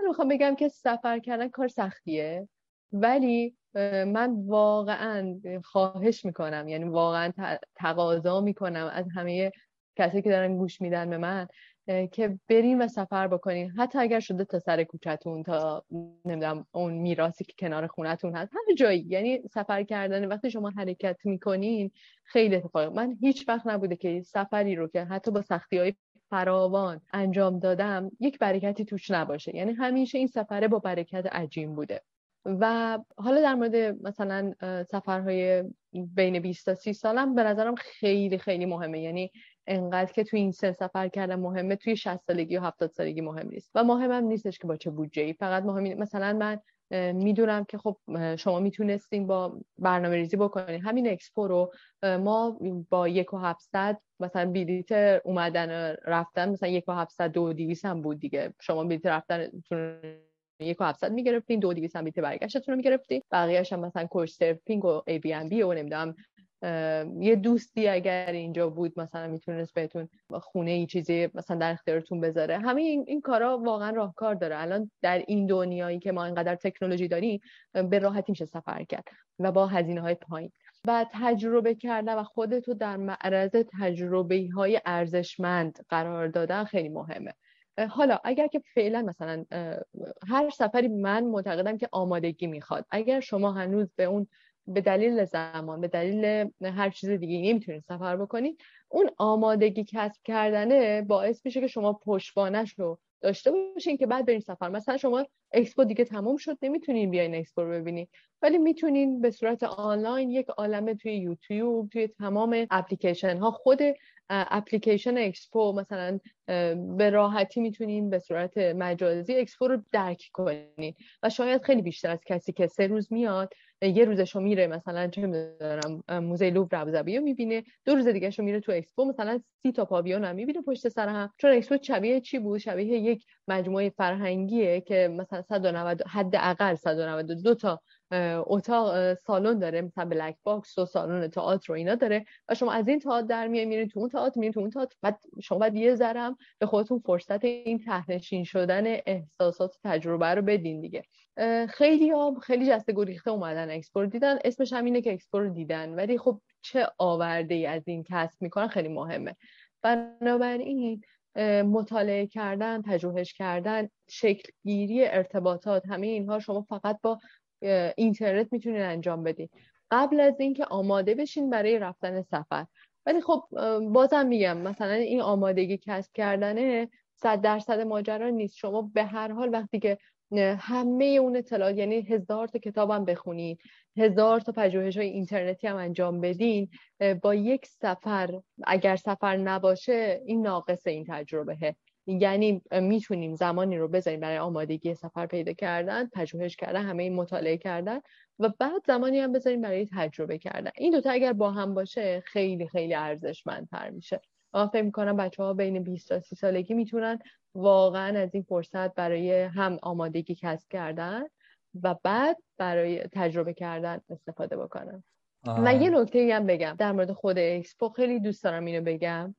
من می‌خوام بگم که سفر کردن کار سختیه. ولی من واقعا خواهش می‌کنم یعنی واقعا تقاضا می‌کنم از همه کسی که دارن گوش میدن به من که برین و سفر بکنین حتی اگر شده تا سر کوچتون تا نمی‌دونم اون میراثی که کنار خونتون هست. هر جایی. یعنی سفر کردن وقتی شما حرکت می‌کنین خیلی اتفاق من هیچ وقت نبوده که سفری رو که حتی با سختی های فراوان انجام دادم یک برکتی توش نباشه. یعنی همیشه این سفره با برکت عجیم بوده. و حالا در مورد مثلا سفرهای بین 20 تا 30 سالم به نظرم خیلی خیلی مهمه. یعنی انقدر که توی این سن سفر کردن مهمه توی 60 سالگی و 70 سالگی مهم نیست. و مهمم نیستش که با چه بودجه ای فقط مهم مثلا من می‌دونم که خب شما می‌تونستین با برنامه ریزی بکنین. همین اکسپو رو ما با یک و هفتصد مثلا بلیت اومدن رفتن مثلا یک و هفتصد دو دیویس هم بود دیگه. شما بلیت رفتن یک و هفتصد می‌گرفتین دو دیویس هم بلیت برگشتتون رو می‌گرفتین. بقیهش هم مثلا کوچ سرفینگ و ای بی ام بی و نمی‌دونم یه دوستی اگر اینجا بود مثلا می‌تونست بهتون خونه ای چیزی مثلا در اختیارتون بذاره. همه این, این کارا واقعا راهکار داره. الان در این دنیایی که ما اینقدر تکنولوژی داریم به راحتی میشه سفر کرد و با هزینه های پایین. و تجربه کردن و خودتو در معرض تجربه های ارزشمند قرار دادن خیلی مهمه. حالا اگر که فعلا مثلا هر سفری من معتقدم که آمادگی می‌خواد. اگر شما هنوز به اون به دلیل زمان به دلیل هر چیز دیگه نمی‌تونید سفر بکنید اون آمادگی کسب کردنه باعث میشه که شما پشتوانش رو داشته باشین که بعد برین سفر. مثلا شما اکسپو دیگه تموم شد نمی‌تونین بیاین اکسپو رو ببینین ولی می‌تونین به صورت آنلاین یک عالمه توی یوتیوب توی تمام اپلیکیشن ها خود اپلیکیشن اکسپو مثلا به راحتی می‌تونین به صورت مجازی اکسپو رو درک کنین. و شاید خیلی بیشتر از کسی که سه روز میاد یه روزشو میره مثلا چه می‌دونم موزه لوور ابوظبی رو می‌بینه دو روز دیگه میره تو اکسپو مثلا سی تا پاویون هم می‌بینه پشت سر هم. چون اکسپو شبیه چی بود؟ شبیه یک مجموعه فرهنگیه که مثلا 190 حداقل 192 تا اتاق سالن داره مثلا black box و سالن تئاتر و اینا داره و شما از این تئاتر در میای میرین تو اون تئاتر میرین تو اون تئاتر بعد شما باید یه ذرم به خودتون فرصت این ته‌نشین شدن احساسات و تجربه رو بدین دیگه. خیلی ها خیلی جسته گریخته اومدن اکسپو رو دیدن. اسمش هم اینه که اکسپو رو دیدن. ولی خب چه آورده ای از این کسب می‌کنن خیلی مهمه. بنابراین مطالعه کردن پژوهش کردن شکلگیری ارتباطات همه اینها شما فقط با اینترنت می‌تونین انجام بدین. قبل از اینکه آماده بشین برای رفتن سفر. ولی خب بازم میگم مثلا این آمادگی کسب کردنه صد درصد ماجرا نیست. شما به هر حال وقتی که همه اون اطلاعات یعنی هزار تا کتابم بخونید هزار تا پژوهش های اینترنتی هم انجام بدین با یک سفر اگر سفر نباشه این ناقص این تجربه یعنی می‌تونیم زمانی رو بذاریم برای آمادگی سفر پیدا کردن پژوهش کردن همه این مطالعه کردن و بعد زمانی هم بذاریم برای تجربه کردن. این دوتا اگر با هم باشه خیلی خیلی ارزشمندتر میشه. من فکر می‌کنم بچه ها بین 20 تا 30 سالگی می‌تونن واقعا از این فرصت برای هم آمادگی کسب کردن و بعد برای تجربه کردن استفاده بکنن. و یه نکته هم بگم در مورد خود اکسپو خیلی دوست دارم اینو بگم.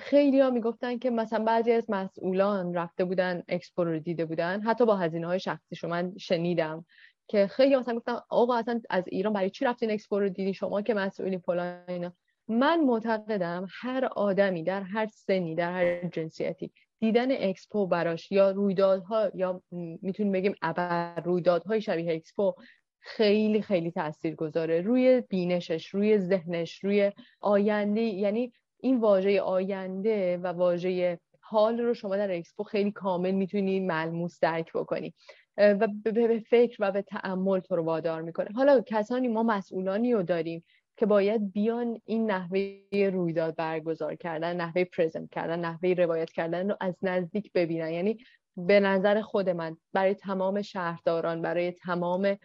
خیلی ها می‌گفتن که مثلا بعضی از مسئولان رفته بودن اکسپو رو دیده بودن. حتی با هزینه های شخصی شما من شنیدم که خیلی مثلا گفتن آقا اصلا از ایران برای چی رفتین اکسپو رو دیدی شما که مسئولی فلان من معتقدم هر آدمی در هر سنی در هر جنسیتی دیدن اکسپو براش یا رویدادها یا می‌تونیم بگیم ابر رویدادهای شبیه اکسپو خیلی خیلی تاثیر گذاره روی بینشش روی ذهنش روی آینده یعنی این واژه آینده و واژه حال رو شما در اکسپو خیلی کامل می‌تونی ملموس درک بکنی. و به فکر و به تأمل تو رو وادار می‌کنه. حالا کسانی ما مسئولانی رو داریم که باید بیان این نحوه رویداد برگزار کردن نحوه present کردن نحوه روایت کردن رو از نزدیک ببینن. یعنی به نظر خود من برای تمام شهرداران برای تمام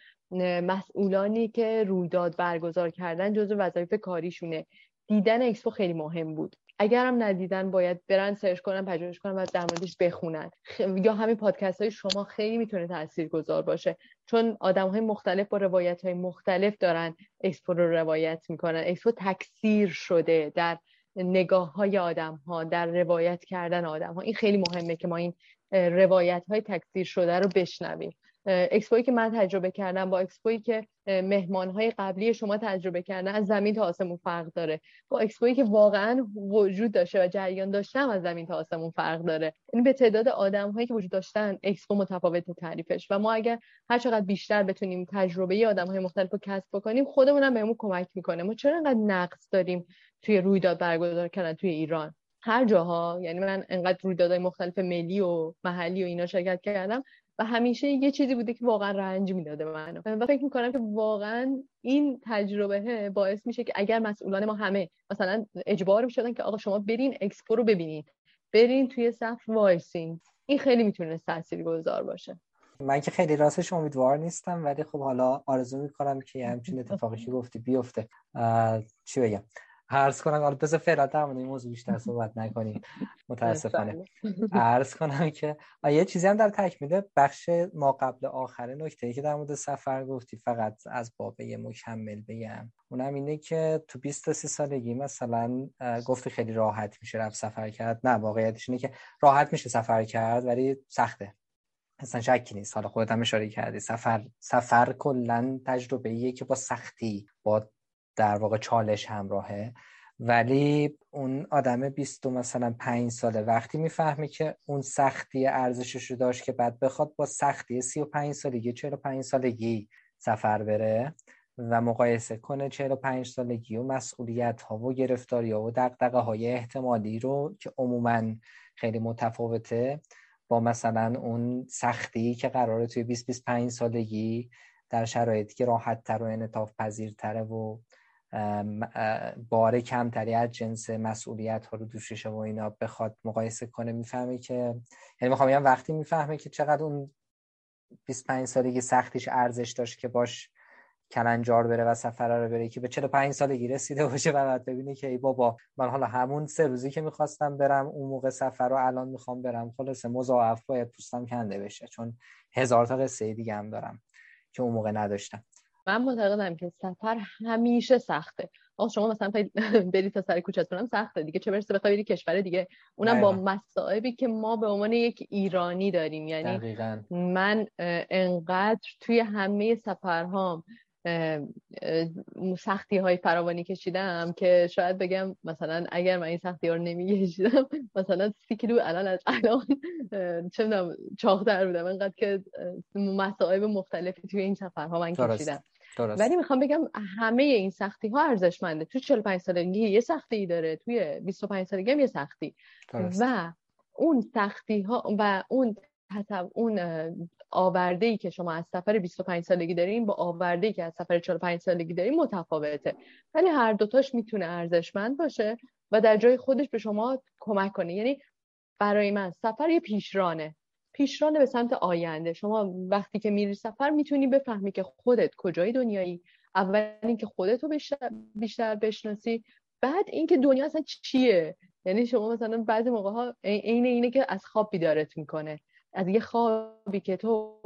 مسئولانی که رویداد برگزار کردن جزو وظایف کاریشونه. دیدن اکسپو خیلی مهم بود. اگرم ندیدن باید برن search کنن پژوهش کنن و در موردش بخونن. یا همین پادکست های شما خیلی می‌تونه تاثیرگذار باشه. چون آدم های مختلف با روایت های مختلف دارن اکسپو رو روایت می‌کنن. اکسپو تکثیر شده در نگاه های آدم ها در روایت کردن آدم ها این خیلی مهمه که ما این روایت های تکثیر شده رو بشنویم. اکسپوی که من تجربه کردم با اکسپوی که مهمان های قبلی شما تجربه کردن از زمین تا آسمون فرق داره. با اکسپوی که واقعا وجود داشته و جریان داشته از زمین تا آسمون فرق داره. یعنی به تعداد آدم هایی که وجود داشتن اکسپو متفاوت تعریفش. و ما اگر هر چقدر بیشتر بتونیم تجربه آدم های مختلف رو کسب بکنیم خودمون هم بهمون کمک می‌کنه. ما چرا انقدر نقص داریم توی رویداد برگزار کردن توی ایران؟ هر جاها یعنی من انقدر رویدادهای مختلف ملی و محلی و اینا شرکت کردم و همیشه یه چیزی بوده که واقعا رنج می‌داده منو. و فکر می‌کنم که واقعا این تجربه باعث میشه که اگر مسئولان ما همه مثلا اجبار می‌شدن که آقا شما برین اکسپو رو ببینید برین توی صف وایسین این خیلی می‌تونه گذار باشه. من که خیلی راستش امیدوار نیستم ولی خب حالا آرزو می‌کنم که همچین اتفاقی که گفتی بیفته. چی بگم؟ عرض کنم حالا بذار فعلا این موضوع بیشتر صحبت نکنیم. متاسفانه. عرض کنم که یه چیزی هم در تکمیل بخش ما قبل آخره نکته که در مورد سفر گفتی فقط از بابه مکمل بگم. اونم اینه که تو 20 تا 30 سالگی مثلا گفتی خیلی راحت میشه رفت سفر کرد. نه واقعیتش اینه که راحت میشه سفر کرد ولی سخته. اصلا شکی نیست. حالا خودت هم اشاره کردی. سفر سفر کلا تجربه ایه که با سختی با در واقع چالش همراهه. ولی اون آدم 20 مثلا پنج ساله وقتی می‌فهمه که اون سختی ارزشش رو داشت که بعد بخواد با سختی 35 سالگی 45 سالگی سفر بره و مقایسه کنه 45 سالگی و مسئولیت ها و گرفتاری ها و دقدقه های احتمالی رو که عموما خیلی متفاوته با مثلا اون سختی که قراره توی 20 25 سالگی در شرایطی که راحت تر و انطاف پذیرتره و بار کمتری از جنس مسئولیت ها رو دوششه و اینا بخواد مقایسه کنه می‌فهمه که یعنی می‌خوام وقتی می‌فهمه که چقدر اون 25 سالگی سختیش ارزش داشت که باش کلنجار بره و سفر رو بره که به 45 سالگی رسیده باشه و بعد ببینه که ای بابا من حالا همون سه روزی که می‌خواستم برم اون موقع سفر رو الان می‌خوام برم خلاصه مضاعف باید پوستم کنده بشه چون هزار تا قصه دیگه هم دارم که اون موقع نداشتم. من معتقدم که سفر همیشه سخته. آقا شما مثلا [laughs] برید تا سر کوچه‌تون هم سخته دیگه. چه برسه بخوای بری کشور دیگه. اونم با مصائبی که ما به عنوان یک ایرانی داریم. یعنی دقیقا. من انقدر توی همه سفرهام سختی های فراوانی کشیدم که شاید بگم مثلا اگر من این سختی ها رو نمی کشیدم مثلا سی کیلو الان از الان چه می‌دونم چاقتر بودم انقدر که مصائب مختلفی توی این سفرها من کشیدم درست. ولی می‌خوام بگم همه این سختی ها ارزشمنده تو 45 سالگی یه سختی داره توی 25 سالگی هم یه سختی درست. و اون سختی ها و اون اون آورده ای که شما از سفر 25 سالگی دارین با آورده ای که از سفر 45 سالگی دارین متفاوته. ولی هر دوتاش می‌تونه ارزشمند باشه و در جای خودش به شما کمک کنه. یعنی برای من سفر یه پیشرانه. پیشرانه به سمت آینده. شما وقتی که میری سفر می‌تونی بفهمی که خودت کجای دنیایی. اول اینکه خودت رو بیشتر, بیشتر بشناسی. بعد اینکه دنیا اصلا چیه؟ یعنی شما مثلا بعضی موقع ها عین اینه که از خواب بیدارت می‌کنه. از یه خوابی که تو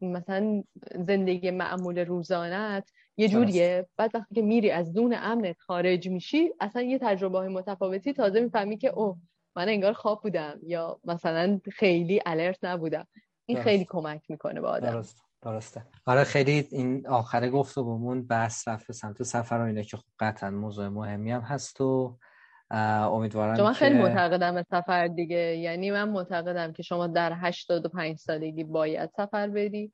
مثلا زندگی معمول روزانت یه جوریه. بعد وقتی که میری از دون امنت خارج میشی اصلا یه تجربه های متفاوتی تازه می‌فهمی که اوه من انگار خواب بودم یا مثلا خیلی الرت نبودم. این خیلی کمک می‌کنه به آدم. درست. درسته. آره خیلی این آخره گفت و بمون بحث رفت سمت سفر و اینه که خب قطعا موضوع مهمی هم هست و امیدوارم شما خیلی معتقدم به سفر دیگه. یعنی من معتقدم که شما در 85 سالگی باید سفر بدی.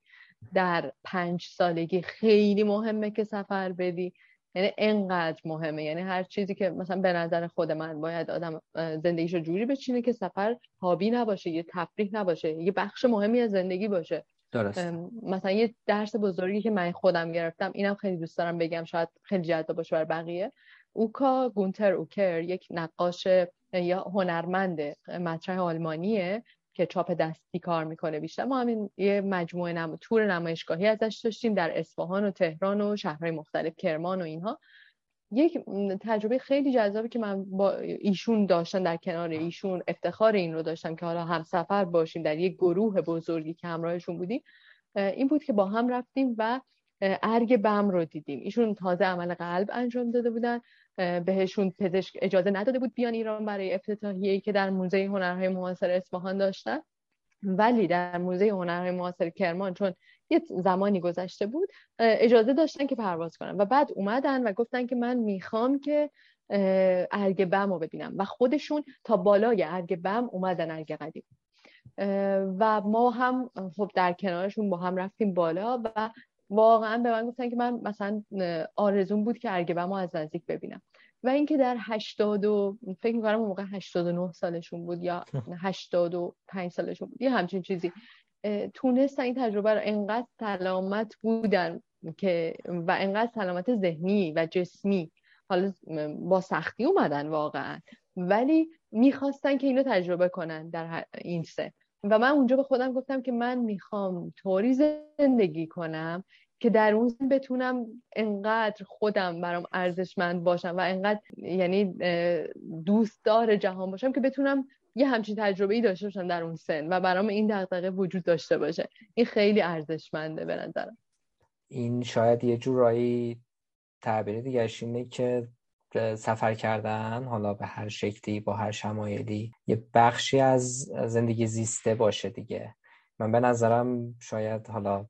در پنج سالگی خیلی مهمه که سفر بدی. یعنی انقدر مهمه. یعنی هر چیزی که مثلا به نظر خود من باید آدم زندگیشو جوری بچینه که سفر هابی نباشه یه تفریح نباشه یه بخش مهمی از زندگی باشه. درست. مثلا یه درس بزرگی که من خودم گرفتم اینم خیلی دوست دارم بگم شاید خیلی جذاب باشه برای بقیه. اوکا گونتر اوکر یک نقاش یا هنرمند مطرح آلمانیه که چاپ دستی کار می‌کنه بیشتر. ما همین یه مجموعه نم... تور نمایشگاهی ازش داشتیم در اصفهان و تهران و شهرهای مختلف کرمان و اینها. یک تجربه خیلی جذابی که من با ایشون داشتم در کنار ایشون افتخار این رو داشتم که حالا همسفر باشیم در یک گروه بزرگی که همراهشون بودیم این بود که با هم رفتیم و ارگ بم رو دیدیم. ایشون تازه عمل قلب انجام داده بودن. بهشون پزشک اجازه نداده بود بیان ایران برای افتتاحیه‌ای که در موزه هنرهای معاصر اصفهان داشتن. ولی در موزه هنرهای معاصر کرمان چون یه زمانی گذشته بود اجازه داشتن که پرواز کنن و بعد اومدن و گفتن که من می‌خوام که ارگ بم رو ببینم و خودشون تا بالای ارگ بم اومدن ارگ قدیم. و ما هم خب در کنارشون با هم رفتیم بالا و واقعا به من گفتن که من مثلا آرزون بود که ارگ بم رو از نزدیک ببینم. و اینکه در 80 و فکر می‌کنم اون موقع 89 سالشون بود یا [laughs] 85 سالشون بود یه همچین چیزی تونستن این تجربه رو انقدر سلامت بودن که و انقدر سلامت ذهنی و جسمی حالا با سختی اومدن واقعا. ولی می‌خواستن که اینو تجربه کنن در این سه و من اونجا به خودم گفتم که من می‌خوام طوری زندگی کنم که در اون بتونم انقدر خودم برام ارزشمند باشم و انقدر یعنی دوستدار جهان باشم که بتونم یه همچین تجربه ای داشته باشم در اون سن و برام این دقیقه وجود داشته باشه. این خیلی ارزشمنده به نظرم. این شاید یه جورایی تعبیر دیگرش اینه که سفر کردن حالا به هر شکلی با هر شمایلی یه بخشی از زندگی زیسته باشه دیگه. من به نظرم شاید حالا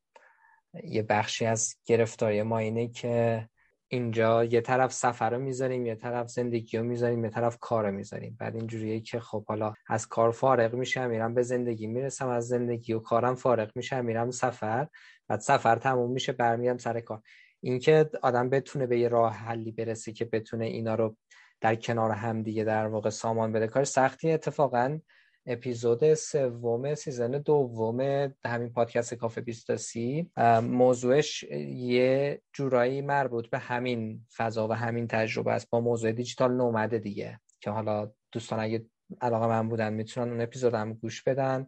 یه بخشی از گرفتاری ما اینه که اینجا یه طرف سفر رو می‌ذاریم یه طرف زندگی رو می‌ذاریم یه طرف کار رو می‌ذاریم. بعد اینجوریه که خب حالا از کار فارغ میشم میرم به زندگی می‌رسم از زندگی و کارم فارغ میشم میرم سفر. بعد سفر تموم میشه برمیام سر کار. اینکه آدم بتونه به یه راه حلی برسه که بتونه اینا رو در کنار هم دیگه در واقع سامان بده. کار سختی اتفاقا اپیزود سوم season دوم همین پادکست کافه بیستاسی موضوعش یه جورایی مربوط به همین فضا و همین تجربه است. با موضوع digital nomad ه دیگه که حالا دوستان اگه علاقه‌مند بودن می‌تونن اون اپیزود هم گوش بدن.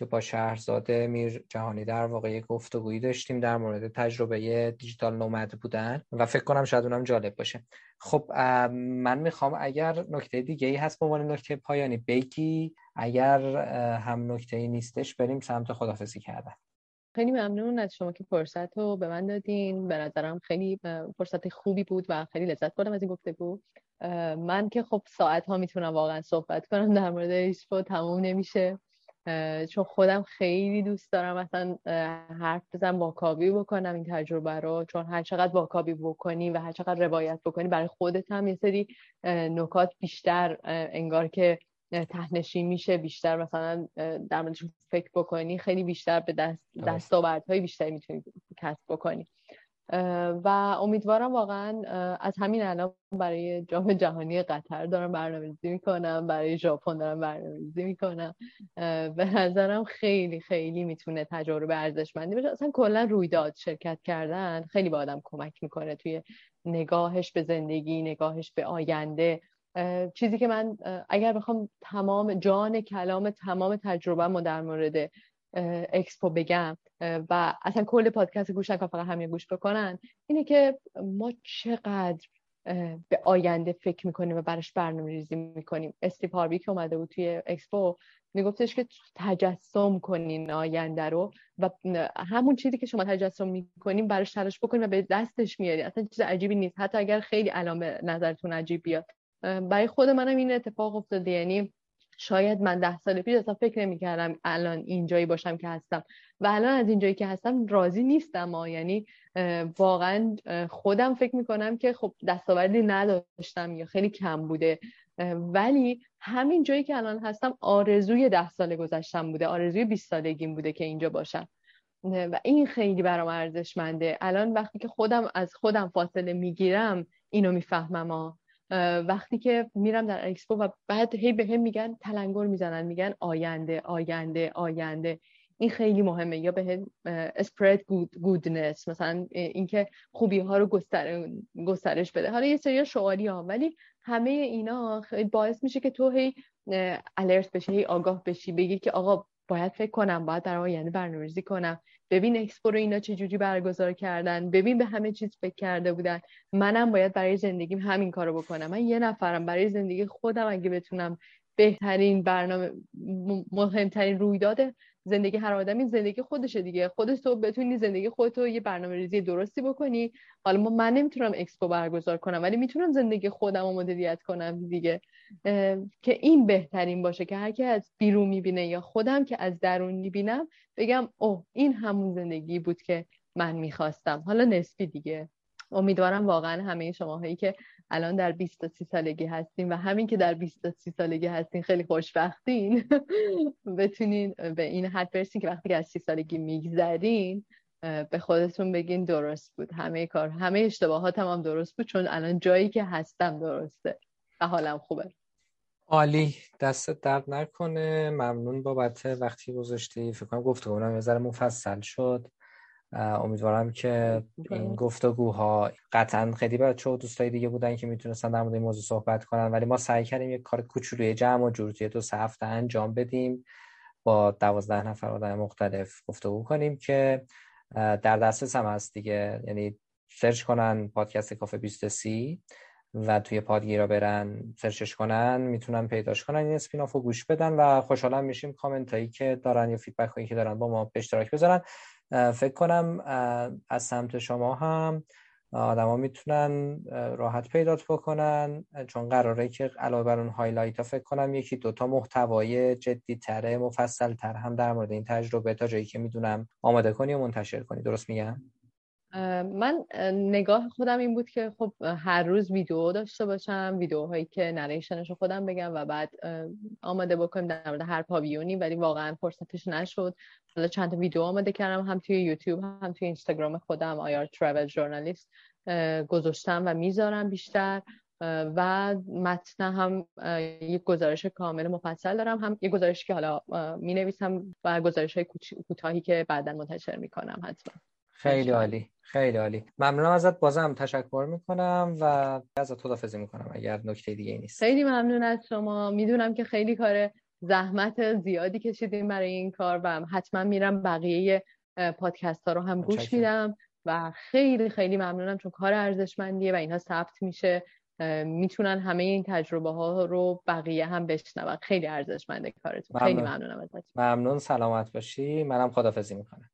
که با شهرزاده میر جهانی در واقع گفتگویی داشتیم در مورد تجربه دیجیتال نومد بودن و فکر کنم شاید اونم جالب باشه. خب من می‌خوام اگر نکته دیگه ای هست به عنوان نکته پایانی بگی اگر هم نکته ای نیستش بریم سمت خدافزی کردن. خیلی ممنون از شما که فرصت رو به من دادین. به نظرم خیلی فرصت خوبی بود و خیلی لذت بردم از این گفتگو. من که خب ساعت ها می‌تونم واقعا صحبت کنم در مورد ایسپو تموم نمیشه. چون خودم خیلی دوست دارم مثلا حرف بزنم واکاوی بکنم این تجربه رو. چون هر چقدر واکاوی بکنی و هر چقدر روایت بکنی برای خودت هم یه سری نکات بیشتر انگار که تهنشین میشه. بیشتر مثلا در موردش فکر بکنی خیلی بیشتر به دست دستاوردهای بیشتری می‌تونی کسب بکنی. و امیدوارم واقعا از همین الان برای جام جهانی قطر دارم برنامه‌ریزی می‌کنم برای ژاپن دارم برنامه‌ریزی می‌کنم. به نظرم خیلی خیلی می‌تونه تجربه ارزشمندی باشه. اصلا کلا رویداد شرکت کردن خیلی با آدم کمک می‌کنه توی نگاهش به زندگی نگاهش به آینده. چیزی که من اگر بخوام تمام جان کلام تمام تجربه در مورد اکسپو بگم. و اصلا کل پادکست گوش نکن فقط همین گوش بکنن. اینه که ما چقدر به آینده فکر می‌کنیم و برش برنامه ریزی می‌کنیم. استیو هاروی که اومده بود توی اکسپو میگفتش که تجسم کنین آینده رو و همون چیزی که شما تجسم می‌کنیم براش تلاش بکنیم و به دستش میارید اصلا چیز عجیبی نیست. حتی اگر خیلی الان به نظرتون عجیب بیاد. برای خود منم این اتفاق افتاده. یعنی شاید من ده سال پیش اصلا فکر نمی‌کردم الان اینجایی باشم که هستم. و الان از اینجایی که هستم راضی نیستم ها. یعنی واقعا خودم فکر می‌کنم که خب دستاوردی نداشتم یا خیلی کم بوده. ولی همین جایی که الان هستم آرزوی ده سال گذشتم بوده. آرزوی 20 سالگیم بوده که اینجا باشم. و این خیلی برام ارزشمنده. الان وقتی که خودم از خودم فاصله می‌گیرم اینو می‌فهمم وقتی که میرم در اکسپو و بعد هی به هم میگن تلنگر می‌زنن میگن آینده آینده آینده. این خیلی مهمه. یا به اسپرد گودنس مثلا اینکه خوبی ها رو گسترش بده. حالا یه سری شعاری ها ولی همه اینا باعث میشه که تو هی الرت بشی هی آگاه بشی. بگی که آقا باید فکر کنم باید در آینده برنامه‌ریزی کنم. ببین اکسپو رو اینا چه جوری برگزار کردن. ببین به همه چیز فکر کرده بودن. منم باید برای زندگیم همین کارو بکنم. من یه نفرم. برای زندگی خودم اگه بتونم بهترین برنامه مهمترین رویداد زندگی هر آدمی زندگی خودشه دیگه. خودت تو بتونی زندگی خودتو یه برنامه ریزی درستی بکنی. حالا ما من نمی‌تونم اکسپو برگزار کنم ولی می‌تونم زندگی خودم رو مدیریت کنم دیگه. که این بهترین باشه که هر کی از بیرون می‌بینه یا خودم که از درون می‌بینم بگم اوه این همون زندگی بود که من می‌خواستم. حالا نسبی دیگه. امیدوارم واقعا همه شماهایی که الان در 20 تا 30 سالگی هستین و همین که در 20 تا 30 سالگی هستین خیلی خوشبختین. [laughs] بتونین به این حد برسین که وقتی که از 30 سالگی میگذرین به خودتون بگین درست بود. همه کار همه اشتباهاتم هم درست بود چون الان جایی که هستم درسته و حالم خوبه. عالی. دست درد نکنه. ممنون بابت وقتی گذاشتی. فکر کنم گفتگو یه ذره مفصل شد. امیدوارم که این گفتگوها قطعا خیلی بچه و دوستای دیگه بودن که می‌تونستن در مورد این موضوع صحبت کنن. ولی ما سعی کردیم یک کار کوچولوی جمع و جور توی دو سه هفته انجام بدیم. با دوازده نفر آدم مختلف گفتگو کنیم که در دسترس هم هست دیگه. یعنی search کنن پادکست کافه 23 و توی پادگیرا برن search ش کنن می‌تونن پیداش کنن این spin-off رو گوش بدن و خوشحالم میشیم کامنت هایی که دارن یا feedback هایی که دارن با ما به اشتراک بذارن. فکر کنم از سمت شما هم آدما می‌تونن راحت پیدات بکنن چون قراره که علاوه بر اون highlight ها فکر کنم یکی دوتا محتوای جدی تره مفصل تر هم در مورد این تجربه تا جایی که می‌دونم آماده کنی و منتشر کنی. درست میگم؟ من نگاه خودم این بود که خب هر روز ویدیو داشته باشم ویدیوهایی که نریشنش خودم بگم و بعد آماده بکنم در مورد هر پاویونی ولی واقعا فرصتش نشد. حالا چند تا ویدیو آماده کردم هم توی یوتیوب هم توی اینستاگرام خودم آیار ترافل ژورنالیست گذاشتم و می‌ذارم بیشتر. و متن هم یک گزارش کامل مفصل دارم. هم یک گزارشی که حالا می نویسم و گزارش های کوتاهی که بعدا منتشر می کنم حتما. خیلی عالی خیلی عالی. ممنونم ازت بازم تشکر می‌کنم و ازت خدافظی می‌کنم اگر نکته دیگه نیست. خیلی ممنون از شما. می‌دونم که خیلی کار زحمت زیادی کشیدیم برای این کار و حتما میرم بقیه پادکست ها رو هم گوش میدم و خیلی خیلی ممنونم چون کار ارزشمندیه و اینها ثبت میشه. می‌تونن همه این تجربه ها رو بقیه هم بشنون. خیلی ارزشمنده کارتون. خیلی ممنونم ازت. ممنون سلامت باشی. منم خدافظی می‌کنم.